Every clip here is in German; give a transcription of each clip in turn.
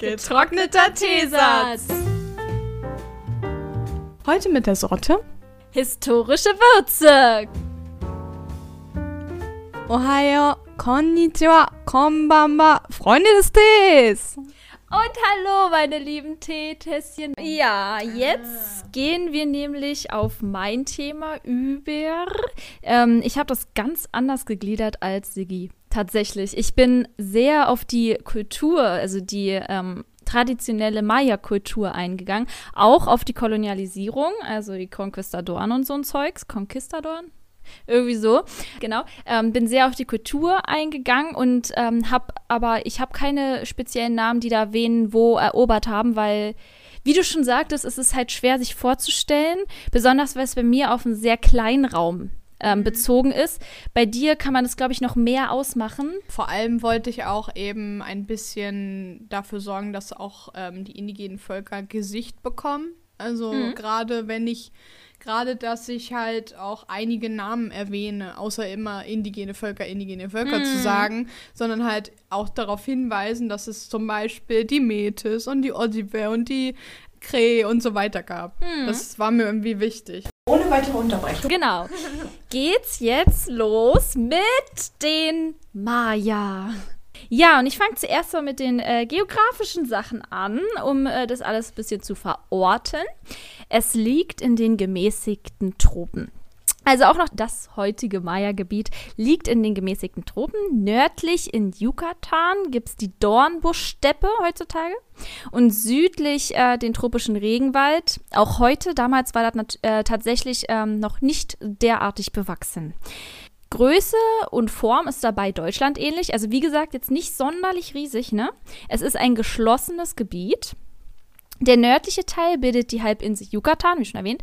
Getrockneter Teesatz. Heute mit der Sorte Historische Würze. Ohayo, konnichiwa, konbanwa, Freunde des Tees. Und hallo, meine lieben Teetässchen. Ja, jetzt gehen wir nämlich auf mein Thema über. Ähm, ich habe das ganz anders gegliedert als Sigi. Tatsächlich. Ich bin sehr auf die Kultur, also die ähm, traditionelle Maya-Kultur eingegangen. Auch auf die Kolonialisierung, also die Conquistadoren und so ein Zeugs. Conquistadoren? Irgendwie so, genau. Ähm, bin sehr auf die Kultur eingegangen und ähm, habe aber, ich habe keine speziellen Namen, die da wen wo erobert haben, weil, wie du schon sagtest, es ist halt schwer, sich vorzustellen, besonders weil es bei mir auf einen sehr kleinen Raum ähm, bezogen ist. Bei dir kann man das, glaube ich, noch mehr ausmachen. Vor allem wollte ich auch eben ein bisschen dafür sorgen, dass auch ähm, die indigenen Völker Gesicht bekommen. Also Mhm. gerade wenn ich, gerade dass ich halt auch einige Namen erwähne, außer immer indigene Völker, indigene Völker zu sagen, sondern halt auch darauf hinweisen, dass es zum Beispiel die Metis und die Osiwe und die Kree und so weiter gab. Das war mir irgendwie wichtig. Ohne weitere Unterbrechung. Genau. Geht's jetzt los mit den Maya. Ja, und ich fange zuerst mal mit den äh, geografischen Sachen an, um äh, das alles ein bisschen zu verorten. Es liegt in den gemäßigten Tropen. Also auch noch das heutige Maya-Gebiet liegt in den gemäßigten Tropen. Nördlich in Yucatan gibt es die Dornbuschsteppe heutzutage und südlich äh, den tropischen Regenwald. Auch heute, damals war das äh, tatsächlich ähm, noch nicht derartig bewachsen. Größe und Form ist dabei Deutschland ähnlich. Also wie gesagt, jetzt nicht sonderlich riesig, ne? Es ist ein geschlossenes Gebiet. Der nördliche Teil bildet die Halbinsel Yucatan, wie schon erwähnt,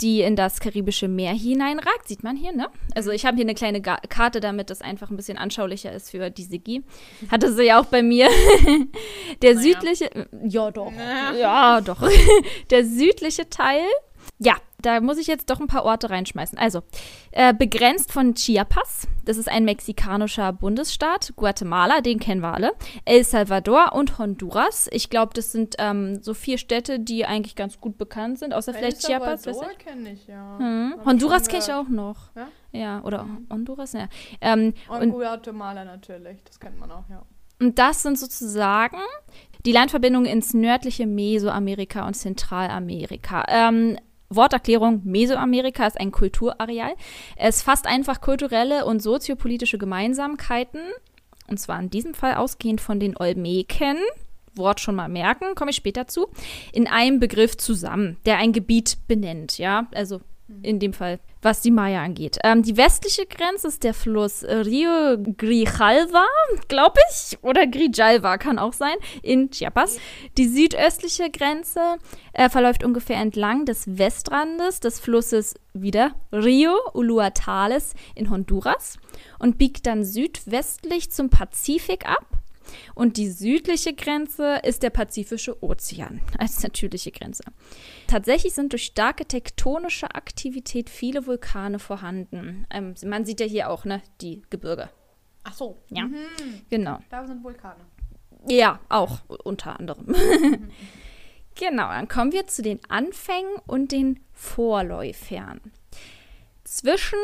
die in das Karibische Meer hineinragt. Sieht man hier, ne? Also ich habe hier eine kleine Ga Karte, damit das einfach ein bisschen anschaulicher ist für die Sigi. Hatte sie ja auch bei mir. Der südliche, ja doch, ja doch. Der südliche Teil, ja, da muss ich jetzt doch ein paar Orte reinschmeißen. Also, äh, begrenzt von Chiapas, das ist ein mexikanischer Bundesstaat, Guatemala, den kennen wir alle, El Salvador und Honduras. Ich glaube, das sind ähm, so vier Städte, die eigentlich ganz gut bekannt sind, außer vielleicht Chiapas. weiß ich. kenne ich, ja. Hm. Honduras kenne ich auch noch. Ja? Ja, oder Honduras, ja. Ähm, Und, und Guatemala natürlich, das kennt man auch, ja. und das sind sozusagen die Landverbindungen ins nördliche Mesoamerika und Zentralamerika. Ähm, Worterklärung, Mesoamerika ist ein Kulturareal. Es fasst einfach kulturelle und soziopolitische Gemeinsamkeiten, und zwar in diesem Fall ausgehend von den Olmeken, Wort schon mal merken, komme ich später zu, in einem Begriff zusammen, der ein Gebiet benennt, ja, also in dem Fall, was die Maya angeht. Ähm, die westliche Grenze ist der Fluss Rio Grijalva, glaube ich, oder Grijalva kann auch sein, in Chiapas. Die südöstliche Grenze äh, verläuft ungefähr entlang des Westrandes des Flusses wieder Rio Uluatales in Honduras und biegt dann südwestlich zum Pazifik ab. Und die südliche Grenze ist der Pazifische Ozean als natürliche Grenze. Tatsächlich sind durch starke tektonische Aktivität viele Vulkane vorhanden. Ähm, man sieht ja hier auch, ne, die Gebirge. Ach so, Ja, genau. da sind Vulkane. Ja, auch unter anderem. genau, dann kommen wir zu den Anfängen und den Vorläufern. Zwischen,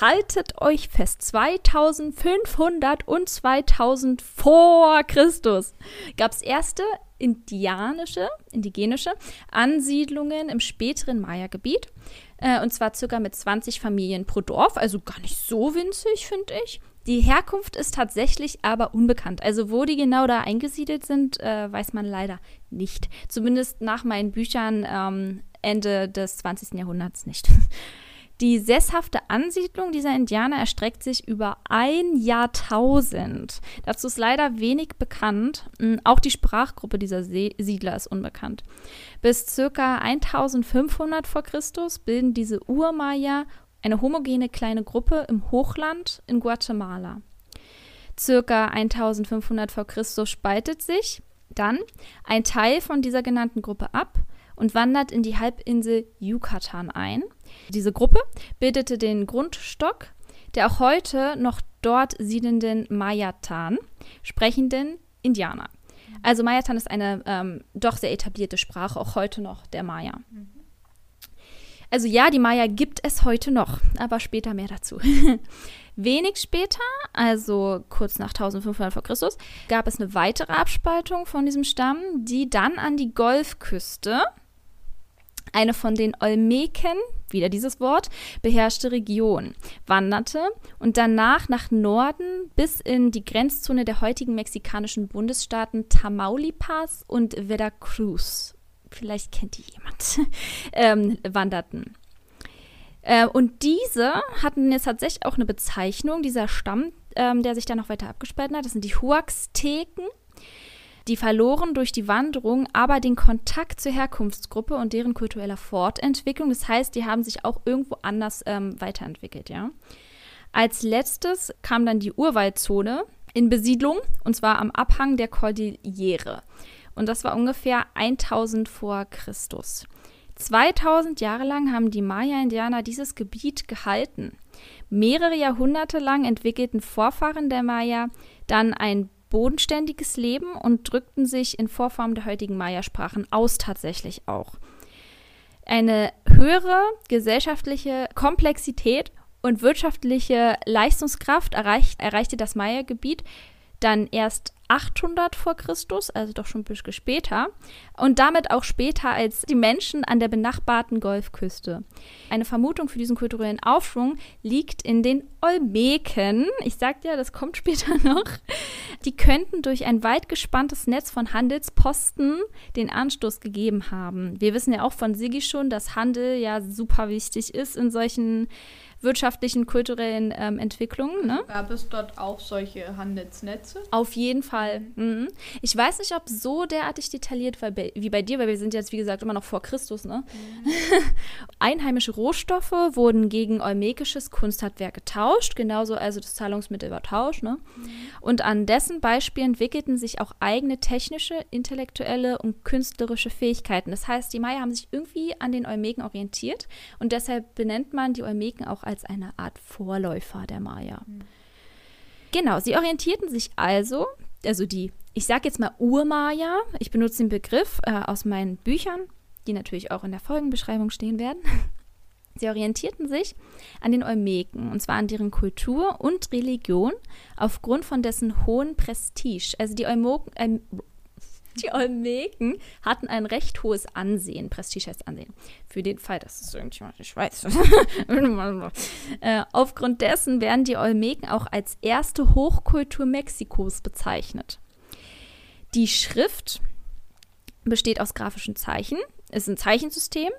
haltet euch fest, 2500 und 2000 vor Christus gab es erste indianische, indigenische Ansiedlungen im späteren Maya-Gebiet. Äh, und zwar circa mit 20 Familien pro Dorf, also gar nicht so winzig, finde ich. Die Herkunft ist tatsächlich aber unbekannt. Also wo die genau da eingesiedelt sind, äh, weiß man leider nicht. Zumindest nach meinen Büchern ähm, Ende des 20. Jahrhunderts nicht. Die sesshafte Ansiedlung dieser Indianer erstreckt sich über ein Jahrtausend. Dazu ist leider wenig bekannt. Mm, Auch die Sprachgruppe dieser See Siedler ist unbekannt. Bis ca. 1500 vor Christus bilden diese Urmaya eine homogene kleine Gruppe im Hochland in Guatemala. Circa 1500 vor Christus spaltet sich dann ein Teil von dieser genannten Gruppe ab und wandert in die Halbinsel Yucatan ein. Diese Gruppe bildete den Grundstock der auch heute noch dort siedelnden Mayatan sprechenden Indianer. Also Mayatan ist eine ähm, doch sehr etablierte Sprache, auch heute noch der Maya. Mhm. Also ja, die Maya gibt es heute noch, aber später mehr dazu. Wenig später, also kurz nach 1500 vor Christus, gab es eine weitere Abspaltung von diesem Stamm, die dann an die Golfküste, eine von den Olmeken, wieder dieses Wort, beherrschte Region, wanderte und danach nach Norden bis in die Grenzzone der heutigen mexikanischen Bundesstaaten Tamaulipas und Veracruz vielleicht kennt die jemand, ähm, wanderten. Äh, und diese hatten jetzt tatsächlich auch eine Bezeichnung, dieser Stamm, ähm, der sich dann noch weiter abgespalten hat. Das sind die Huaxteken. Die verloren durch die Wanderung aber den Kontakt zur Herkunftsgruppe und deren kultureller Fortentwicklung. Das heißt, die haben sich auch irgendwo anders ähm, weiterentwickelt, ja. Als letztes kam dann die Urwaldzone in Besiedlung, und zwar am Abhang der Cordillere. Und das war ungefähr 1000 vor Christus. 2000 Jahre lang haben die Maya-Indianer dieses Gebiet gehalten. Mehrere Jahrhunderte lang entwickelten Vorfahren der Maya dann ein bodenständiges Leben und drückten sich in Vorform der heutigen Maya-Sprachen aus tatsächlich auch. Eine höhere gesellschaftliche Komplexität und wirtschaftliche Leistungskraft erreicht, erreichte das Maya-Gebiet dann erst 800 vor Christus, also doch schon ein bisschen später, und damit auch später als die Menschen an der benachbarten Golfküste. Eine Vermutung für diesen kulturellen Aufschwung liegt in den Olmeken. Ich sagte ja, das kommt später noch. Die könnten durch ein weit gespanntes Netz von Handelsposten den Anstoß gegeben haben. Wir wissen ja auch von Sigi schon, dass Handel ja super wichtig ist in solchen wirtschaftlichen, kulturellen ähm, Entwicklungen. Ne? Gab es dort auch solche Handelsnetze? Auf jeden Fall. Mhm. Ich weiß nicht, ob so derartig detailliert war wie bei dir, weil wir sind jetzt, wie gesagt, immer noch vor Christus. Ne? Mhm. Einheimische Rohstoffe wurden gegen olmekisches Kunsthandwerk getauscht, genauso also das Zahlungsmittel war Tausch. Ne? Mhm. Und an dessen Beispiel entwickelten sich auch eigene technische, intellektuelle und künstlerische Fähigkeiten. Das heißt, die Maya haben sich irgendwie an den Olmeken orientiert und deshalb benennt man die Olmeken auch als eine Art Vorläufer der Maya. Mhm. Genau, sie orientierten sich also, also die, ich sage jetzt mal Urmaya, ich benutze den Begriff äh, aus meinen Büchern, die natürlich auch in der Folgenbeschreibung stehen werden. Sie orientierten sich an den Olmeken, und zwar an deren Kultur und Religion, aufgrund von dessen hohen Prestige. Also die Olmoken, ähm, die Olmeken hatten ein recht hohes Ansehen, Prestige heißt Ansehen, für den Fall, dass es irgendjemand nicht weiß. äh, aufgrund dessen werden die Olmeken auch als erste Hochkultur Mexikos bezeichnet. Die Schrift besteht aus grafischen Zeichen, ist ein Zeichensystem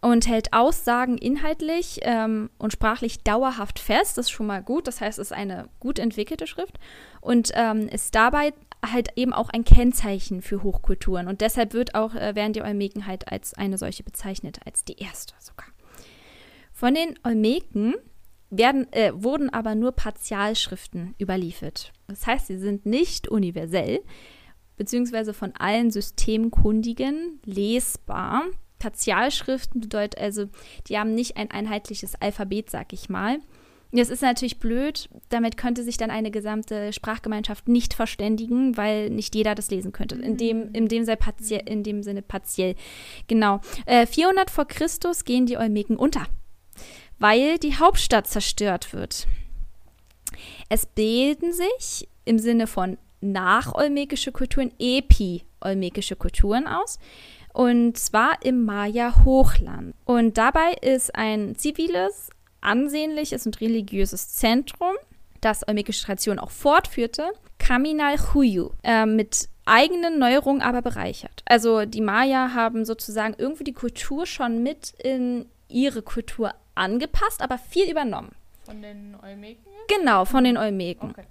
und hält Aussagen inhaltlich ähm, und sprachlich dauerhaft fest. Das ist schon mal gut. Das heißt, es ist eine gut entwickelte Schrift und ähm, ist dabei halt eben auch ein Kennzeichen für Hochkulturen. Und deshalb wird auch, äh, werden die Olmeken halt als eine solche bezeichnet, als die erste sogar. Von den Olmeken werden, äh, wurden aber nur Partialschriften überliefert. Das heißt, sie sind nicht universell, beziehungsweise von allen Systemkundigen lesbar. Partialschriften bedeutet also, die haben nicht ein einheitliches Alphabet, sag ich mal, das ist natürlich blöd. Damit könnte sich dann eine gesamte Sprachgemeinschaft nicht verständigen, weil nicht jeder das lesen könnte. In dem, mhm. in dem, Sinne, partiell, in dem Sinne partiell. Genau. Äh, 400 vor Christus gehen die Olmeken unter, weil die Hauptstadt zerstört wird. Es bilden sich im Sinne von nach-olmekische Kulturen epi-olmekische Kulturen aus und zwar im Maya-Hochland. Und dabei ist ein ziviles, ansehnliches und religiöses Zentrum, das olmekische Tradition auch fortführte, Kaminal Huyu, äh, mit eigenen Neuerungen aber bereichert. Also die Maya haben sozusagen irgendwie die Kultur schon mit in ihre Kultur angepasst, aber viel übernommen. Von den Olmeken? Genau, von den Olmeken. Okay.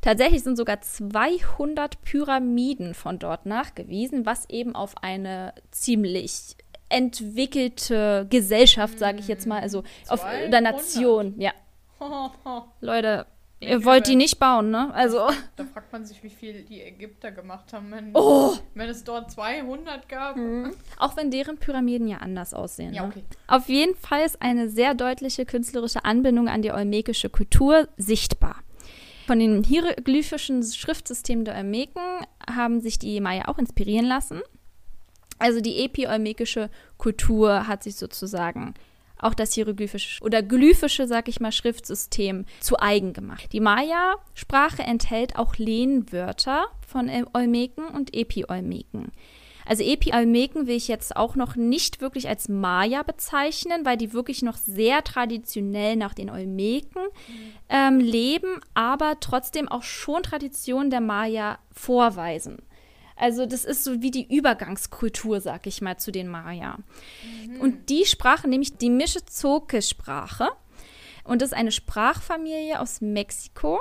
Tatsächlich sind sogar 200 Pyramiden von dort nachgewiesen, was eben auf eine ziemlich entwickelte Gesellschaft, sage ich jetzt mal, also auf der Nation, ja. Leute, ihr wollt die nicht bauen, ne? Also. Da fragt man sich, wie viel die Ägypter gemacht haben, wenn, oh. wenn es dort 200 gab. Mhm. Auch wenn deren Pyramiden ja anders aussehen. Ja, ne? okay. Auf jeden Fall ist eine sehr deutliche künstlerische Anbindung an die olmekische Kultur sichtbar. Von den hieroglyphischen Schriftsystemen der Olmeken haben sich die Maya auch inspirieren lassen. Also die epi-olmekische Kultur hat sich sozusagen auch das hieroglyphische oder glyphische, sag ich mal, Schriftsystem zu eigen gemacht. Die Maya-Sprache enthält auch Lehnwörter von Olmeken und Epi-Olmeken. Also Epi-Olmeken will ich jetzt auch noch nicht wirklich als Maya bezeichnen, weil die wirklich noch sehr traditionell nach den Olmeken ähm, leben, aber trotzdem auch schon Traditionen der Maya vorweisen. Also das ist so wie die Übergangskultur, sag ich mal, zu den Maya. Mhm. Und die Sprache, nämlich die Mische-Zoke-Sprache, und das ist eine Sprachfamilie aus Mexiko,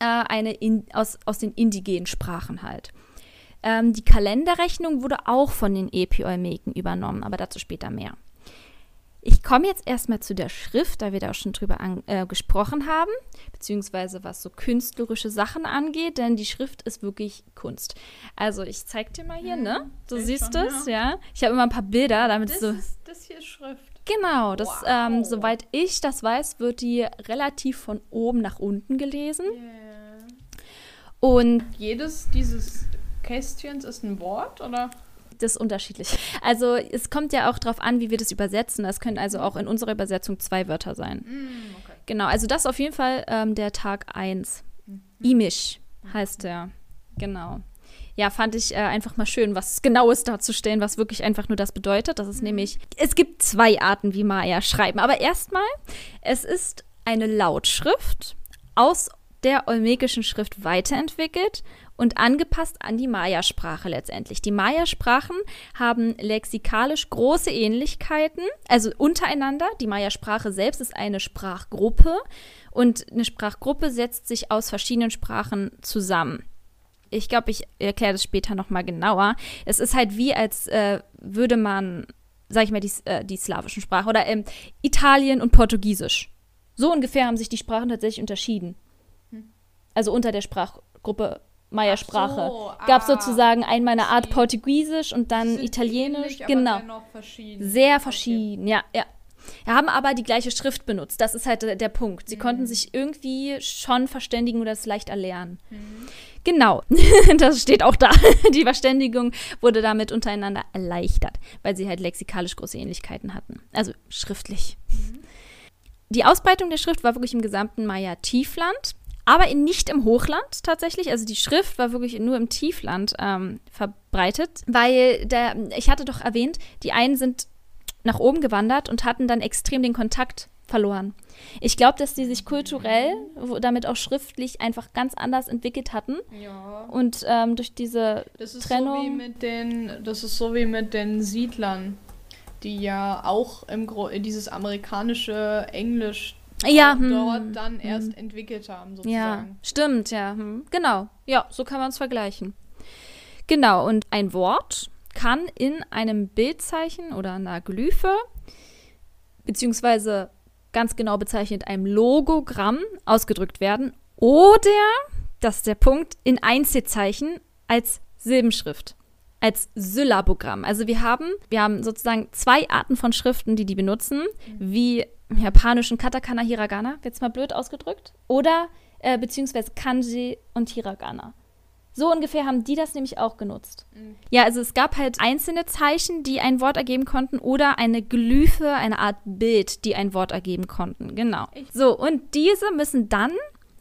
äh, eine in, aus, aus den indigenen Sprachen halt. Ähm, die Kalenderrechnung wurde auch von den Epi-Olmeken übernommen, aber dazu später mehr. Ich komme jetzt erstmal zu der Schrift, da wir da auch schon drüber an, äh, gesprochen haben, beziehungsweise was so künstlerische Sachen angeht, denn die Schrift ist wirklich Kunst. Also ich zeig dir mal hier, mhm, ne? Du siehst es, ja. ja. Ich habe immer ein paar Bilder, damit das so. Ist, das hier ist Schrift. Genau, das, wow. ähm, soweit ich das weiß, wird die relativ von oben nach unten gelesen. Yeah. Und jedes dieses Kästchens ist ein Wort, oder? Das ist unterschiedlich. Also es kommt ja auch darauf an, wie wir das übersetzen. Das können also auch in unserer Übersetzung zwei Wörter sein. Mm, okay. Genau, also das ist auf jeden Fall ähm, der Tag 1. Mhm. Imisch heißt der. Genau. Ja, fand ich äh, einfach mal schön, was Genaues darzustellen, was wirklich einfach nur das bedeutet. Das ist mhm. nämlich, es gibt zwei Arten, wie Maya schreiben. Aber erstmal, es ist eine Lautschrift aus der olmekischen Schrift weiterentwickelt und angepasst an die Maya-Sprache letztendlich. Die Maya-Sprachen haben lexikalisch große Ähnlichkeiten, also untereinander. Die Maya-Sprache selbst ist eine Sprachgruppe und eine Sprachgruppe setzt sich aus verschiedenen Sprachen zusammen. Ich glaube, ich erkläre das später nochmal genauer. Es ist halt wie, als äh, würde man, sag ich mal, die, äh, die slawischen Sprachen oder ähm, Italien und Portugiesisch. So ungefähr haben sich die Sprachen tatsächlich unterschieden. Hm. Also unter der Sprachgruppe Maya-Sprache. So, Gab ah, sozusagen einmal eine Art Portugiesisch und dann Italienisch. Ähnlich, genau. Verschieden. Sehr verschieden, okay. ja, ja. Wir haben aber die gleiche Schrift benutzt. Das ist halt der, der Punkt. Sie mhm. konnten sich irgendwie schon verständigen oder es leicht erlernen. Mhm. Genau, das steht auch da. Die Verständigung wurde damit untereinander erleichtert, weil sie halt lexikalisch große Ähnlichkeiten hatten. Also schriftlich. Mhm. Die Ausbreitung der Schrift war wirklich im gesamten Maya-Tiefland aber in, nicht im Hochland tatsächlich. Also die Schrift war wirklich nur im Tiefland ähm, verbreitet, weil der, ich hatte doch erwähnt, die einen sind nach oben gewandert und hatten dann extrem den Kontakt verloren. Ich glaube, dass die sich kulturell, damit auch schriftlich einfach ganz anders entwickelt hatten. Ja. Und ähm, durch diese das ist Trennung. So wie mit den, das ist so wie mit den Siedlern, die ja auch im Gro dieses amerikanische Englisch ja, hm, dort dann hm. erst entwickelt haben, sozusagen. Ja, stimmt, ja. Hm. Genau. Ja, so kann man es vergleichen. Genau, und ein Wort kann in einem Bildzeichen oder einer Glyphe, beziehungsweise ganz genau bezeichnet einem Logogramm ausgedrückt werden oder, das ist der Punkt, in Einzelzeichen als Silbenschrift als Syllabogramm. Also wir haben, wir haben sozusagen zwei Arten von Schriften, die die benutzen, mhm. wie japanischen Katakana, Hiragana, jetzt mal blöd ausgedrückt, oder äh, beziehungsweise Kanji und Hiragana. So ungefähr haben die das nämlich auch genutzt. Mhm. Ja, also es gab halt einzelne Zeichen, die ein Wort ergeben konnten oder eine Glyphe, eine Art Bild, die ein Wort ergeben konnten. Genau. So, und diese müssen dann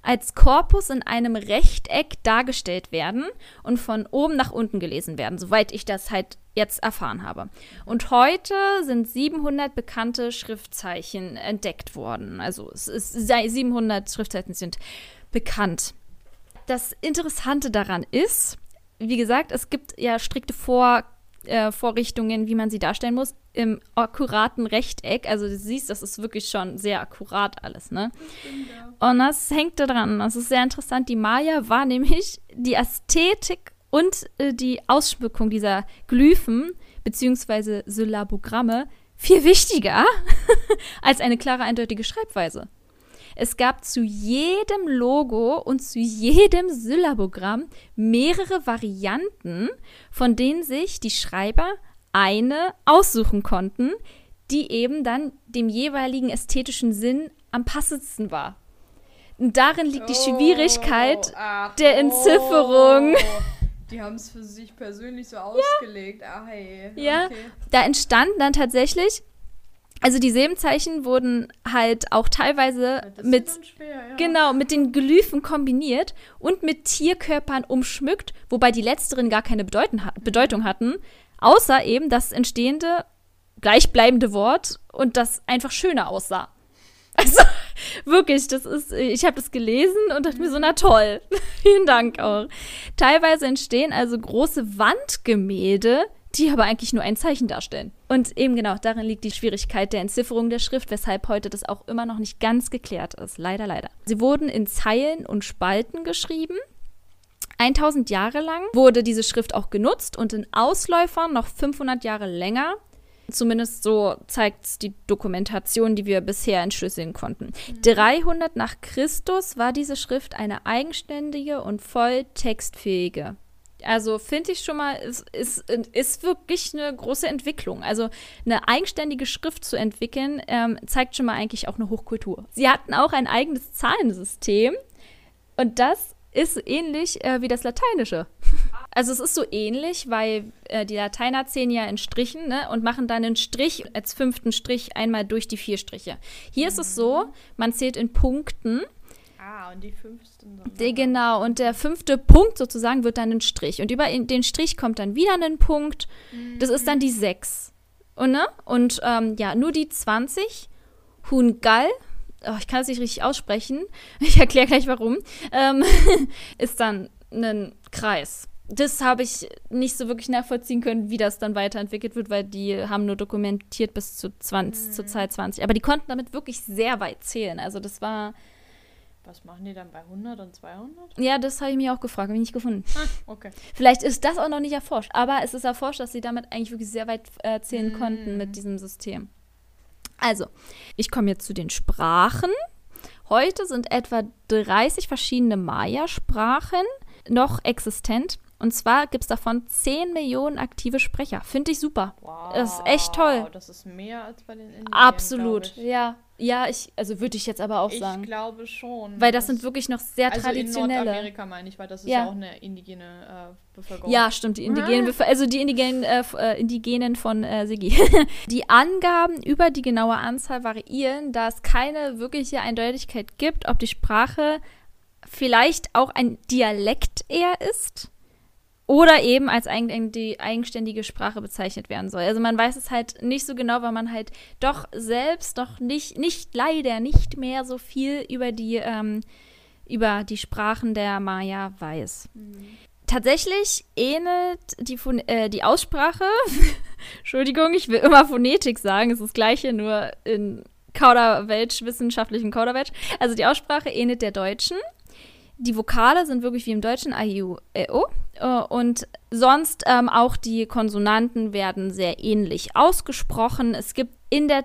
als Korpus in einem Rechteck dargestellt werden und von oben nach unten gelesen werden, soweit ich das halt jetzt erfahren habe. Und heute sind 700 bekannte Schriftzeichen entdeckt worden. Also es ist, 700 Schriftzeichen sind bekannt. Das Interessante daran ist, wie gesagt, es gibt ja strikte Vor äh, Vorrichtungen, wie man sie darstellen muss, im akkuraten Rechteck. Also du siehst, das ist wirklich schon sehr akkurat alles, ne? Und das hängt da dran. Das ist sehr interessant. Die Maya war nämlich die Ästhetik und äh, die Ausschmückung dieser Glyphen bzw. Syllabogramme viel wichtiger als eine klare, eindeutige Schreibweise. Es gab zu jedem Logo und zu jedem Syllabogramm mehrere Varianten, von denen sich die Schreiber eine aussuchen konnten, die eben dann dem jeweiligen ästhetischen Sinn am passendsten war. darin liegt die Schwierigkeit ach, der Entzifferung. oh. Die haben es für sich persönlich so ausgelegt. Ah, hey. Ja. Okay. Da entstanden dann tatsächlich, also die Silbenzeichen wurden halt auch teilweise Das mit schwer, ja. Genau, mit den Glyphen kombiniert und mit Tierkörpern umschmückt, wobei die letzteren gar keine Bedeuten, Bedeutung hatten, außer eben das entstehende gleichbleibende Wort und das einfach schöner aussah. Also wirklich, das ist, ich habe das gelesen und dachte mir so, na toll, vielen Dank auch. Teilweise entstehen also große Wandgemälde, die aber eigentlich nur ein Zeichen darstellen. Und eben genau, darin liegt die Schwierigkeit der Entzifferung der Schrift, weshalb heute das auch immer noch nicht ganz geklärt ist. Leider, leider. Sie wurden in Zeilen und Spalten geschrieben. 1000 Jahre lang wurde diese Schrift auch genutzt und in Ausläufern noch 500 Jahre länger. Zumindest so zeigt die Dokumentation, die wir bisher entschlüsseln konnten. 300 nach Christus war diese Schrift eine eigenständige und voll textfähige. Also finde ich schon mal, es ist, ist wirklich eine große Entwicklung. Also eine eigenständige Schrift zu entwickeln, ähm, zeigt schon mal eigentlich auch eine Hochkultur. Sie hatten auch ein eigenes Zahlensystem und das ist ähnlich äh, wie das Lateinische. Also es ist so ähnlich, weil äh, die Lateiner zählen ja in Strichen ne, und machen dann einen Strich als fünften Strich einmal durch die vier Striche. Hier ist es so, man zählt in Punkten. Ah, und die fünften. dann- Die, genau, und der fünfte Punkt sozusagen wird dann ein Strich. Und über den Strich kommt dann wieder ein Punkt. Das ist dann die 6. Und, ne? und ähm, ja, nur die 20, Hungal, oh, ich kann es nicht richtig aussprechen, ich erkläre gleich warum, ähm, ist dann ein Kreis. Das habe ich nicht so wirklich nachvollziehen können, wie das dann weiterentwickelt wird, weil die haben nur dokumentiert bis zu 20, zur Zeit 20. Aber die konnten damit wirklich sehr weit zählen. Also das war, Was machen die dann bei 100 und 200? ja, das habe ich mir auch gefragt, habe ich nicht gefunden. Ah, okay. Vielleicht ist das auch noch nicht erforscht, aber es ist erforscht, dass sie damit eigentlich wirklich sehr weit äh, zählen Mm. konnten mit diesem System. Also, ich komme jetzt zu den Sprachen. Heute sind etwa 30 verschiedene Maya-Sprachen noch existent. Und zwar gibt es davon 10 Millionen aktive Sprecher. Finde ich super. Wow. Das ist echt toll. Das ist mehr als bei den Indien. Absolut. Ja. Ja, ich, also würde ich jetzt aber auch Ich sagen. glaube schon. Weil das sind wirklich noch sehr also in traditionelle. Nordamerika meine ich, weil das ist Ja. ja, auch eine indigene äh, Bevölkerung. Ja, stimmt, die indigenen, Bevölker- also die indigenen, äh, äh, Indigenen von äh, Sigi. die Angaben über die genaue Anzahl variieren, da es keine wirkliche Eindeutigkeit gibt, ob die Sprache vielleicht auch ein Dialekt eher ist oder eben als die eigenständige Sprache bezeichnet werden soll. Also man weiß es halt nicht so genau, weil man halt doch selbst noch nicht, nicht leider nicht mehr so viel über die, ähm, über die Sprachen der Maya weiß. Tatsächlich ähnelt die, äh, die Aussprache, Entschuldigung, ich will immer Phonetik sagen, es ist das gleiche, nur in Kauderwelsch, wissenschaftlichen Kauderwelsch. Also die Aussprache ähnelt der deutschen. Die Vokale sind wirklich wie im Deutschen A, I, U, E, O. Äh, Und sonst ähm, auch die Konsonanten werden sehr ähnlich ausgesprochen. Es gibt in der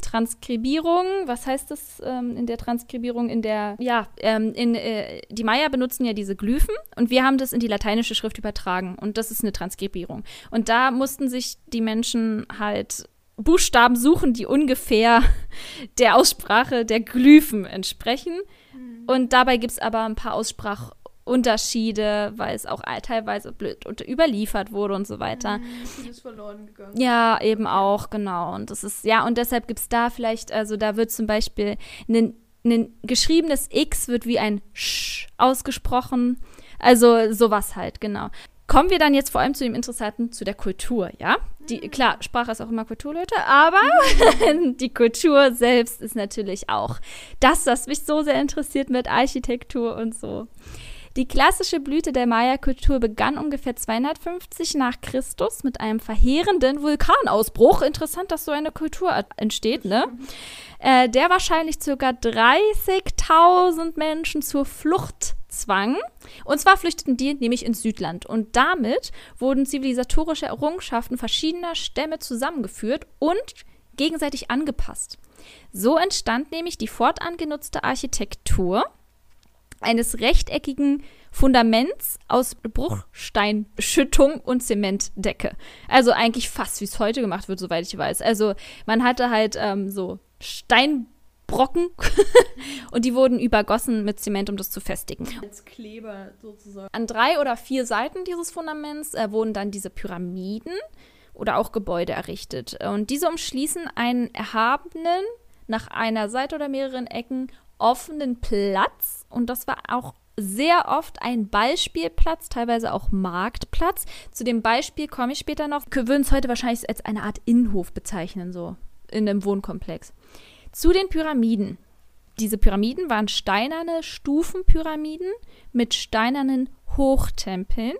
Transkribierung, was heißt das ähm, in der Transkribierung? In der, ja, ähm, in, äh, die Maya benutzen ja diese Glyphen und wir haben das in die lateinische Schrift übertragen und das ist eine Transkribierung. Und da mussten sich die Menschen halt Buchstaben suchen, die ungefähr der Aussprache der Glyphen entsprechen. Und dabei gibt es aber ein paar Aussprachunterschiede, weil es auch teilweise blöd unter überliefert wurde und so weiter. Viel ist verloren gegangen. Ja, eben auch, genau. Und das ist, ja, und deshalb gibt es da vielleicht, also da wird zum Beispiel ein, ein geschriebenes X wird wie ein Sch ausgesprochen. Also sowas halt, genau. Kommen wir dann jetzt vor allem zu dem Interessanten, zu der Kultur, ja? Die, klar, Sprache ist auch immer Kultur, Leute, aber die Kultur selbst ist natürlich auch das, was mich so sehr interessiert mit Architektur und so. Die klassische Blüte der Maya-Kultur begann ungefähr 250 nach Christus mit einem verheerenden Vulkanausbruch. Interessant, dass so eine Kultur entsteht, ne? Äh, der wahrscheinlich ca. 30.000 Menschen zur Flucht zwang. Und zwar flüchteten die nämlich ins Südland. Und damit wurden zivilisatorische Errungenschaften verschiedener Stämme zusammengeführt und gegenseitig angepasst. So entstand nämlich die fortan genutzte Architektur eines rechteckigen Fundaments aus Bruchsteinschüttung und Zementdecke. Also eigentlich fast wie es heute gemacht wird, soweit ich weiß. Also man hatte halt ähm, so Brocken und die wurden übergossen mit Zement, um das zu festigen. Als Kleber sozusagen. An drei oder vier Seiten dieses Fundaments äh, wurden dann diese Pyramiden oder auch Gebäude errichtet. Und diese umschließen einen erhabenen, nach einer Seite oder mehreren Ecken offenen Platz. Und das war auch sehr oft ein Ballspielplatz, teilweise auch Marktplatz. Zu dem Beispiel komme ich später noch. Wir würden es heute wahrscheinlich als eine Art Innenhof bezeichnen, so in einem Wohnkomplex. Zu den Pyramiden. Diese Pyramiden waren steinerne Stufenpyramiden mit steinernen Hochtempeln.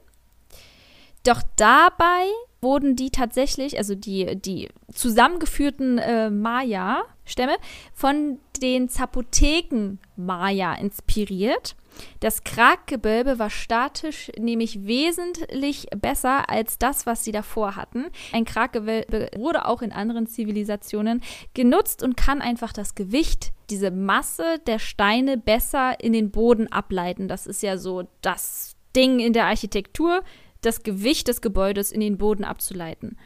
Doch dabei wurden die tatsächlich, also die, die zusammengeführten äh, Maya-Stämme, von den Zapoteken Maya inspiriert. Das Kraggewölbe war statisch nämlich wesentlich besser als das, was sie davor hatten. Ein Kraggewölbe wurde auch in anderen Zivilisationen genutzt und kann einfach das Gewicht, diese Masse der Steine besser in den Boden ableiten. Das ist ja so das Ding in der Architektur, das Gewicht des Gebäudes in den Boden abzuleiten.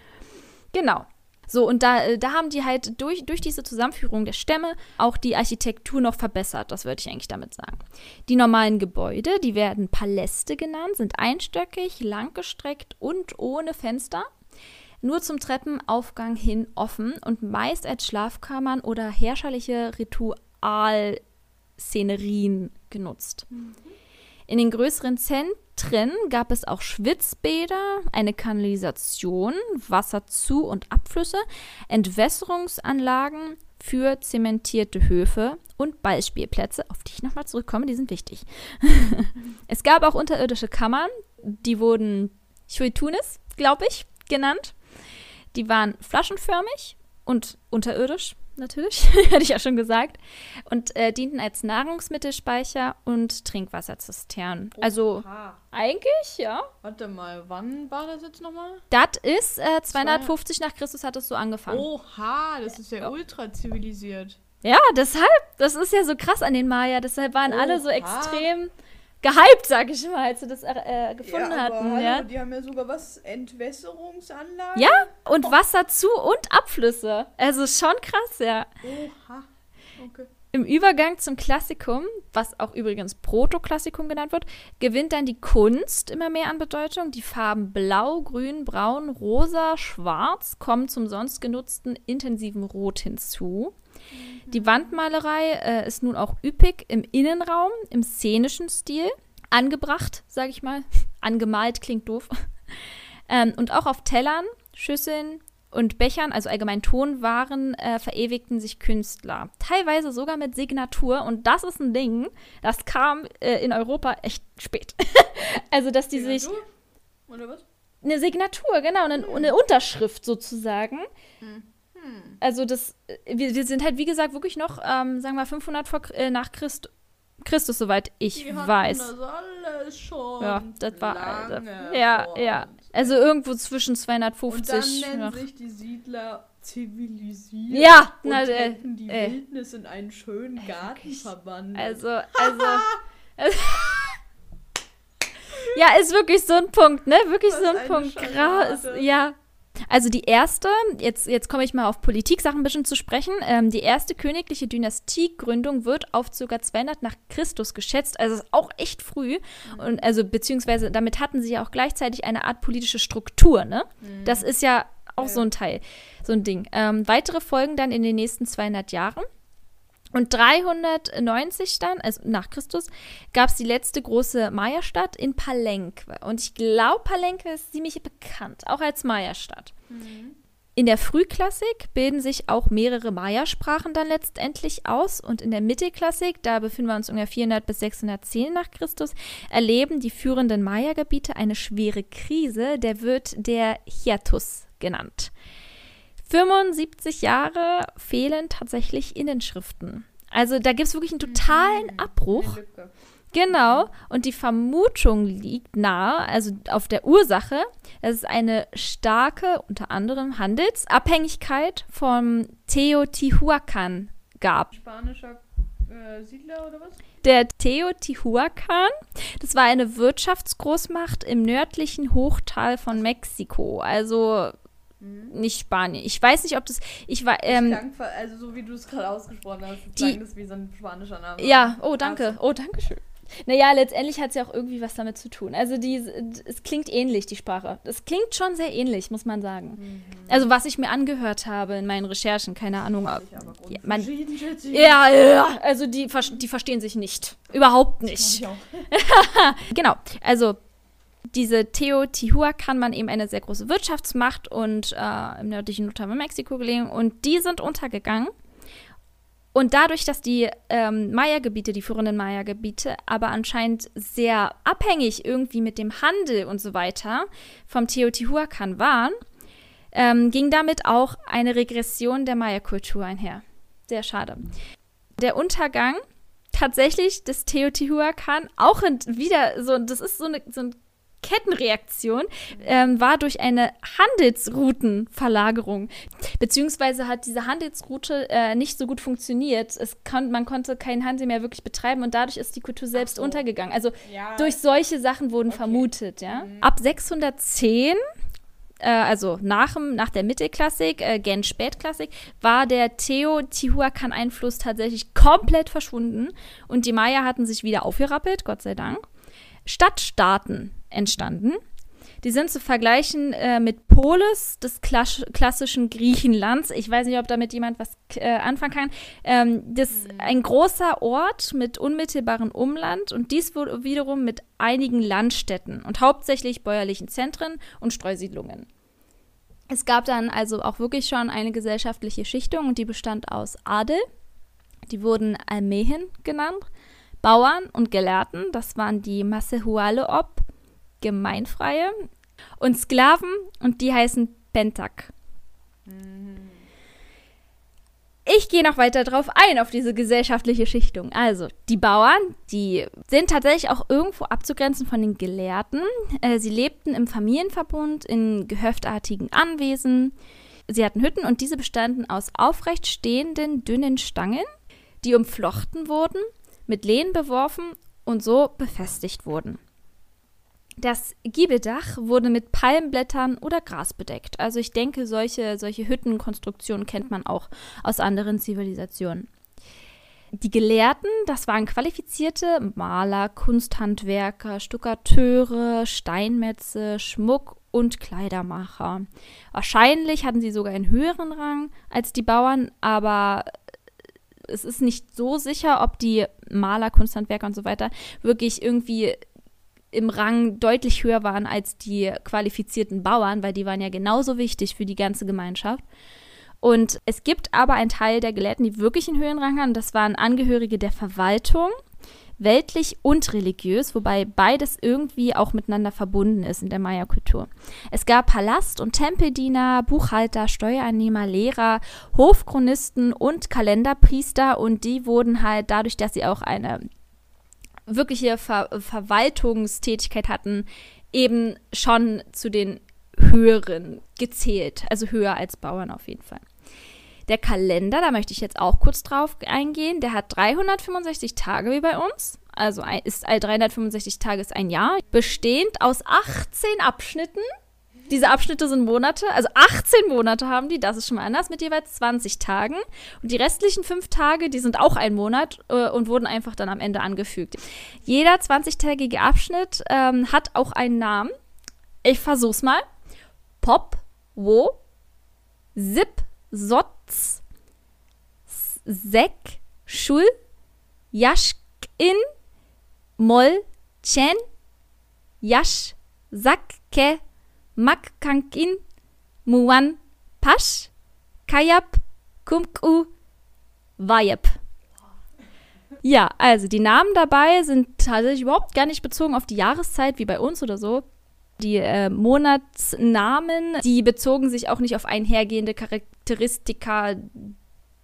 Genau. So, und da, äh, da haben die halt durch, durch diese Zusammenführung der Stämme auch die Architektur noch verbessert, das würde ich eigentlich damit sagen. Die normalen Gebäude, die werden Paläste genannt, sind einstöckig, langgestreckt und ohne Fenster. Nur zum Treppenaufgang hin offen und meist als Schlafkammern oder herrscherliche Ritualszenerien genutzt. Mhm. In den größeren Zentren gab es auch Schwitzbäder, eine Kanalisation, Wasserzu- und Abflüsse, Entwässerungsanlagen für zementierte Höfe und Ballspielplätze, auf die ich nochmal zurückkomme, die sind wichtig. es gab auch unterirdische Kammern, die wurden Chuitunis, glaube ich, genannt. Die waren flaschenförmig und unterirdisch natürlich, hätte ich ja schon gesagt, und äh, dienten als Nahrungsmittelspeicher und Trinkwasserzisternen. Also eigentlich, ja. Warte mal, wann war das jetzt nochmal? Das ist äh, 250 nach Christus hat es so angefangen. Oha, das ist ja, ja. ultra zivilisiert. Ja, deshalb, das ist ja so krass an den Maya, deshalb waren Oha. alle so extrem gehypt, sag ich mal, als sie das äh, gefunden ja, hatten. Hallo, ja, die haben ja sogar was, Entwässerungsanlagen? Ja, und Wasser zu und Abflüsse. Also schon krass, ja. Oha, okay. Im Übergang zum Klassikum, was auch übrigens Protoklassikum genannt wird, gewinnt dann die Kunst immer mehr an Bedeutung. Die Farben Blau, Grün, Braun, Rosa, Schwarz kommen zum sonst genutzten intensiven Rot hinzu. Die Wandmalerei äh, ist nun auch üppig im Innenraum, im szenischen Stil. Angebracht, sage ich mal. Angemalt klingt doof. ähm, und auch auf Tellern, Schüsseln und Bechern, also allgemein Tonwaren, äh, verewigten sich Künstler. Teilweise sogar mit Signatur. Und das ist ein Ding, das kam äh, in Europa echt spät. also, dass die Signatur? sich. Oder was? Eine Signatur, genau, eine, eine Unterschrift sozusagen. Hm. Hm. Also das, äh, wir, wir, sind halt, wie gesagt, wirklich noch, ähm, sagen wir, 500 vor, äh, nach Christ, Christus, soweit ich Die weiß. das alles schon ja, das war, also, ja, ja. Also irgendwo zwischen 250. Und dann nennen sich die Siedler zivilisiert. Ja, und na, äh, die äh, Wildnis in einen schönen Garten verwandelt. Also, also. also ja, ist wirklich so ein Punkt, ne? Wirklich Was so ein Punkt. Grau ist, ja, also die erste, jetzt, jetzt komme ich mal auf Politik-Sachen ein bisschen zu sprechen, ähm, die erste königliche Dynastiegründung wird auf ca. 200 nach Christus geschätzt, also ist auch echt früh. Und also beziehungsweise damit hatten sie ja auch gleichzeitig eine Art politische Struktur, ne? Mhm. Das ist ja auch ja. so ein Teil, so ein Ding. Ähm, weitere folgen dann in den nächsten 200 Jahren. Und 390 dann, also nach Christus, gab es die letzte große Maya-Stadt in Palenque. Und ich glaube, Palenque ist ziemlich bekannt, auch als Maya-Stadt. Mhm. In der Frühklassik bilden sich auch mehrere Maya-Sprachen dann letztendlich aus. Und in der Mittelklassik, da befinden wir uns ungefähr 400 bis 610 nach Christus, erleben die führenden Maya-Gebiete eine schwere Krise. Der wird der Hiatus genannt. 75 Jahre fehlen tatsächlich Innenschriften. Also da gibt es wirklich einen totalen mhm. Abbruch. Genau. Und die Vermutung liegt nahe, also auf der Ursache, dass es eine starke, unter anderem Handelsabhängigkeit vom Teotihuacan gab. Spanischer äh, Siedler oder was? Der Teotihuacan, das war eine Wirtschaftsgroßmacht im nördlichen Hochtal von Mexiko. Also Nicht Spanien. Ich weiß nicht, ob das. Ich war. Ähm, also so wie du es gerade ausgesprochen hast, klang das wie so ein spanischer Name. Ja, oh, danke. Oh, danke schön. Naja, letztendlich hat es ja auch irgendwie was damit zu tun. Also die, es klingt ähnlich, die Sprache. Es klingt schon sehr ähnlich, muss man sagen. Mhm. Also was ich mir angehört habe in meinen Recherchen, keine Ahnung. Ob, ja, man, ja, ja, also die, die verstehen sich nicht. Überhaupt nicht. genau, also diese Teotihuacan man eben eine sehr große Wirtschaftsmacht und äh, im nördlichen Mexiko gelegen und die sind untergegangen und dadurch, dass die ähm, Maya-Gebiete, die führenden Maya-Gebiete, aber anscheinend sehr abhängig irgendwie mit dem Handel und so weiter vom Teotihuacan waren, ähm, ging damit auch eine Regression der Maya-Kultur einher. Sehr schade. Der Untergang tatsächlich des Teotihuacan auch in, wieder so, das ist so, eine, so ein Kettenreaktion ähm, war durch eine Handelsroutenverlagerung. Beziehungsweise hat diese Handelsroute äh, nicht so gut funktioniert. Es kon man konnte keinen Handel mehr wirklich betreiben und dadurch ist die Kultur selbst so. untergegangen. Also ja. durch solche Sachen wurden okay. vermutet. Ja? Mhm. Ab 610 äh, also nach, nach der Mittelklassik, äh, gen Spätklassik, war der Teotihuacan-Einfluss tatsächlich komplett verschwunden und die Maya hatten sich wieder aufgerappelt, Gott sei Dank. Stadtstaaten entstanden. Die sind zu vergleichen äh, mit Polis des Klas klassischen Griechenlands. Ich weiß nicht, ob damit jemand was äh, anfangen kann. Ähm, das ist mhm. ein großer Ort mit unmittelbarem Umland und dies wiederum mit einigen Landstädten und hauptsächlich bäuerlichen Zentren und Streusiedlungen. Es gab dann also auch wirklich schon eine gesellschaftliche Schichtung und die bestand aus Adel. Die wurden Almehen genannt. Bauern und Gelehrten, das waren die Masehualeop, Gemeinfreie, und Sklaven, und die heißen Pentak. Ich gehe noch weiter drauf ein, auf diese gesellschaftliche Schichtung. Also, die Bauern, die sind tatsächlich auch irgendwo abzugrenzen von den Gelehrten. Äh, sie lebten im Familienverbund in gehöftartigen Anwesen. Sie hatten Hütten und diese bestanden aus aufrecht stehenden, dünnen Stangen, die umflochten wurden mit Lehnen beworfen und so befestigt wurden. Das Giebeldach wurde mit Palmblättern oder Gras bedeckt. Also ich denke, solche, solche Hüttenkonstruktionen kennt man auch aus anderen Zivilisationen. Die Gelehrten, das waren qualifizierte Maler, Kunsthandwerker, Stuckateure, Steinmetze, Schmuck und Kleidermacher. Wahrscheinlich hatten sie sogar einen höheren Rang als die Bauern, aber es ist nicht so sicher, ob die Maler, Kunsthandwerker und so weiter wirklich irgendwie im Rang deutlich höher waren als die qualifizierten Bauern, weil die waren ja genauso wichtig für die ganze Gemeinschaft. Und es gibt aber einen Teil der Gelehrten, die wirklich einen höheren Rang haben. Das waren Angehörige der Verwaltung weltlich und religiös, wobei beides irgendwie auch miteinander verbunden ist in der Maya-Kultur. Es gab Palast- und Tempeldiener, Buchhalter, Steuereinnehmer, Lehrer, Hofchronisten und Kalenderpriester und die wurden halt dadurch, dass sie auch eine wirkliche Ver Verwaltungstätigkeit hatten, eben schon zu den höheren gezählt, also höher als Bauern auf jeden Fall. Der Kalender, da möchte ich jetzt auch kurz drauf eingehen, der hat 365 Tage wie bei uns. Also ist 365 Tage ist ein Jahr, bestehend aus 18 Abschnitten. Diese Abschnitte sind Monate, also 18 Monate haben die, das ist schon mal anders, mit jeweils 20 Tagen. Und die restlichen fünf Tage, die sind auch ein Monat äh, und wurden einfach dann am Ende angefügt. Jeder 20-tägige Abschnitt ähm, hat auch einen Namen. Ich versuch's mal. Pop, Wo, Zip, Sot, Sek, Schul, Yashkin, Mol, Chen, Yash, Sakke, Makkankin, Muan, Pasch, Kayap, Kumku, Wayep. Ja, also die Namen dabei sind tatsächlich überhaupt gar nicht bezogen auf die Jahreszeit wie bei uns oder so. Die äh, Monatsnamen, die bezogen sich auch nicht auf einhergehende Charakteristika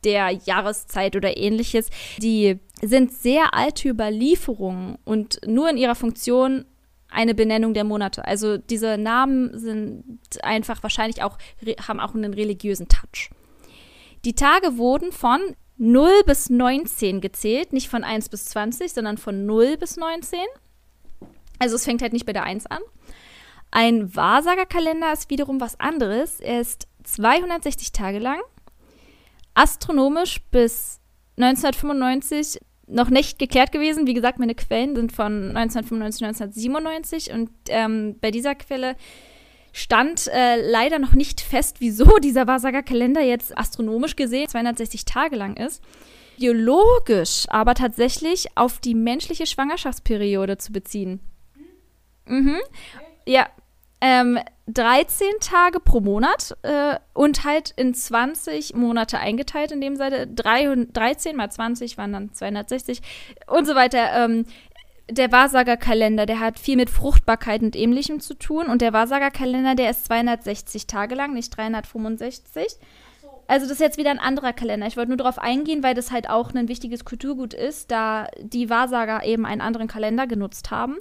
der Jahreszeit oder ähnliches. Die sind sehr alte Überlieferungen und nur in ihrer Funktion eine Benennung der Monate. Also diese Namen sind einfach wahrscheinlich auch, haben auch einen religiösen Touch. Die Tage wurden von 0 bis 19 gezählt, nicht von 1 bis 20, sondern von 0 bis 19. Also es fängt halt nicht bei der 1 an. Ein Wahrsagerkalender ist wiederum was anderes. Er ist 260 Tage lang, astronomisch bis 1995 noch nicht geklärt gewesen. Wie gesagt, meine Quellen sind von 1995, 1997 und ähm, bei dieser Quelle stand äh, leider noch nicht fest, wieso dieser Wahrsagerkalender jetzt astronomisch gesehen 260 Tage lang ist. Biologisch aber tatsächlich auf die menschliche Schwangerschaftsperiode zu beziehen. Mhm. Ja, ähm, 13 Tage pro Monat äh, und halt in 20 Monate eingeteilt in dem Seite. 13 mal 20 waren dann 260 und so weiter. Ähm, der Wahrsagerkalender, der hat viel mit Fruchtbarkeit und ähnlichem zu tun. Und der Wahrsagerkalender, der ist 260 Tage lang, nicht 365. Also das ist jetzt wieder ein anderer Kalender. Ich wollte nur darauf eingehen, weil das halt auch ein wichtiges Kulturgut ist, da die Wahrsager eben einen anderen Kalender genutzt haben.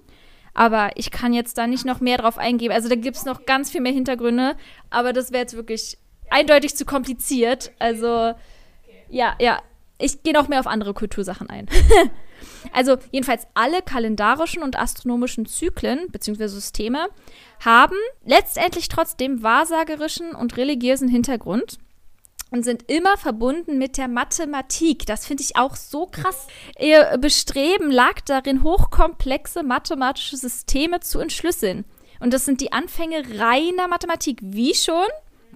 Aber ich kann jetzt da nicht noch mehr drauf eingehen. Also da gibt es noch ganz viel mehr Hintergründe. Aber das wäre jetzt wirklich eindeutig zu kompliziert. Also ja, ja. Ich gehe noch mehr auf andere Kultursachen ein. also jedenfalls alle kalendarischen und astronomischen Zyklen bzw. Systeme haben letztendlich trotzdem wahrsagerischen und religiösen Hintergrund und sind immer verbunden mit der Mathematik. Das finde ich auch so krass. Ihr Bestreben lag darin, hochkomplexe mathematische Systeme zu entschlüsseln. Und das sind die Anfänge reiner Mathematik, wie schon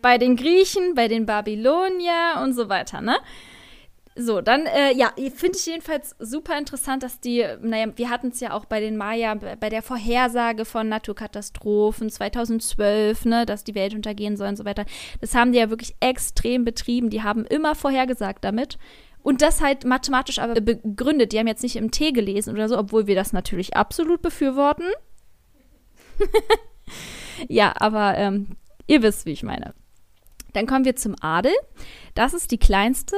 bei den Griechen, bei den Babylonier und so weiter, ne? So, dann, äh, ja, finde ich jedenfalls super interessant, dass die, naja, wir hatten es ja auch bei den Maya, bei der Vorhersage von Naturkatastrophen 2012, ne, dass die Welt untergehen soll und so weiter. Das haben die ja wirklich extrem betrieben. Die haben immer vorhergesagt damit. Und das halt mathematisch aber begründet. Die haben jetzt nicht im T gelesen oder so, obwohl wir das natürlich absolut befürworten. ja, aber ähm, ihr wisst, wie ich meine. Dann kommen wir zum Adel. Das ist die kleinste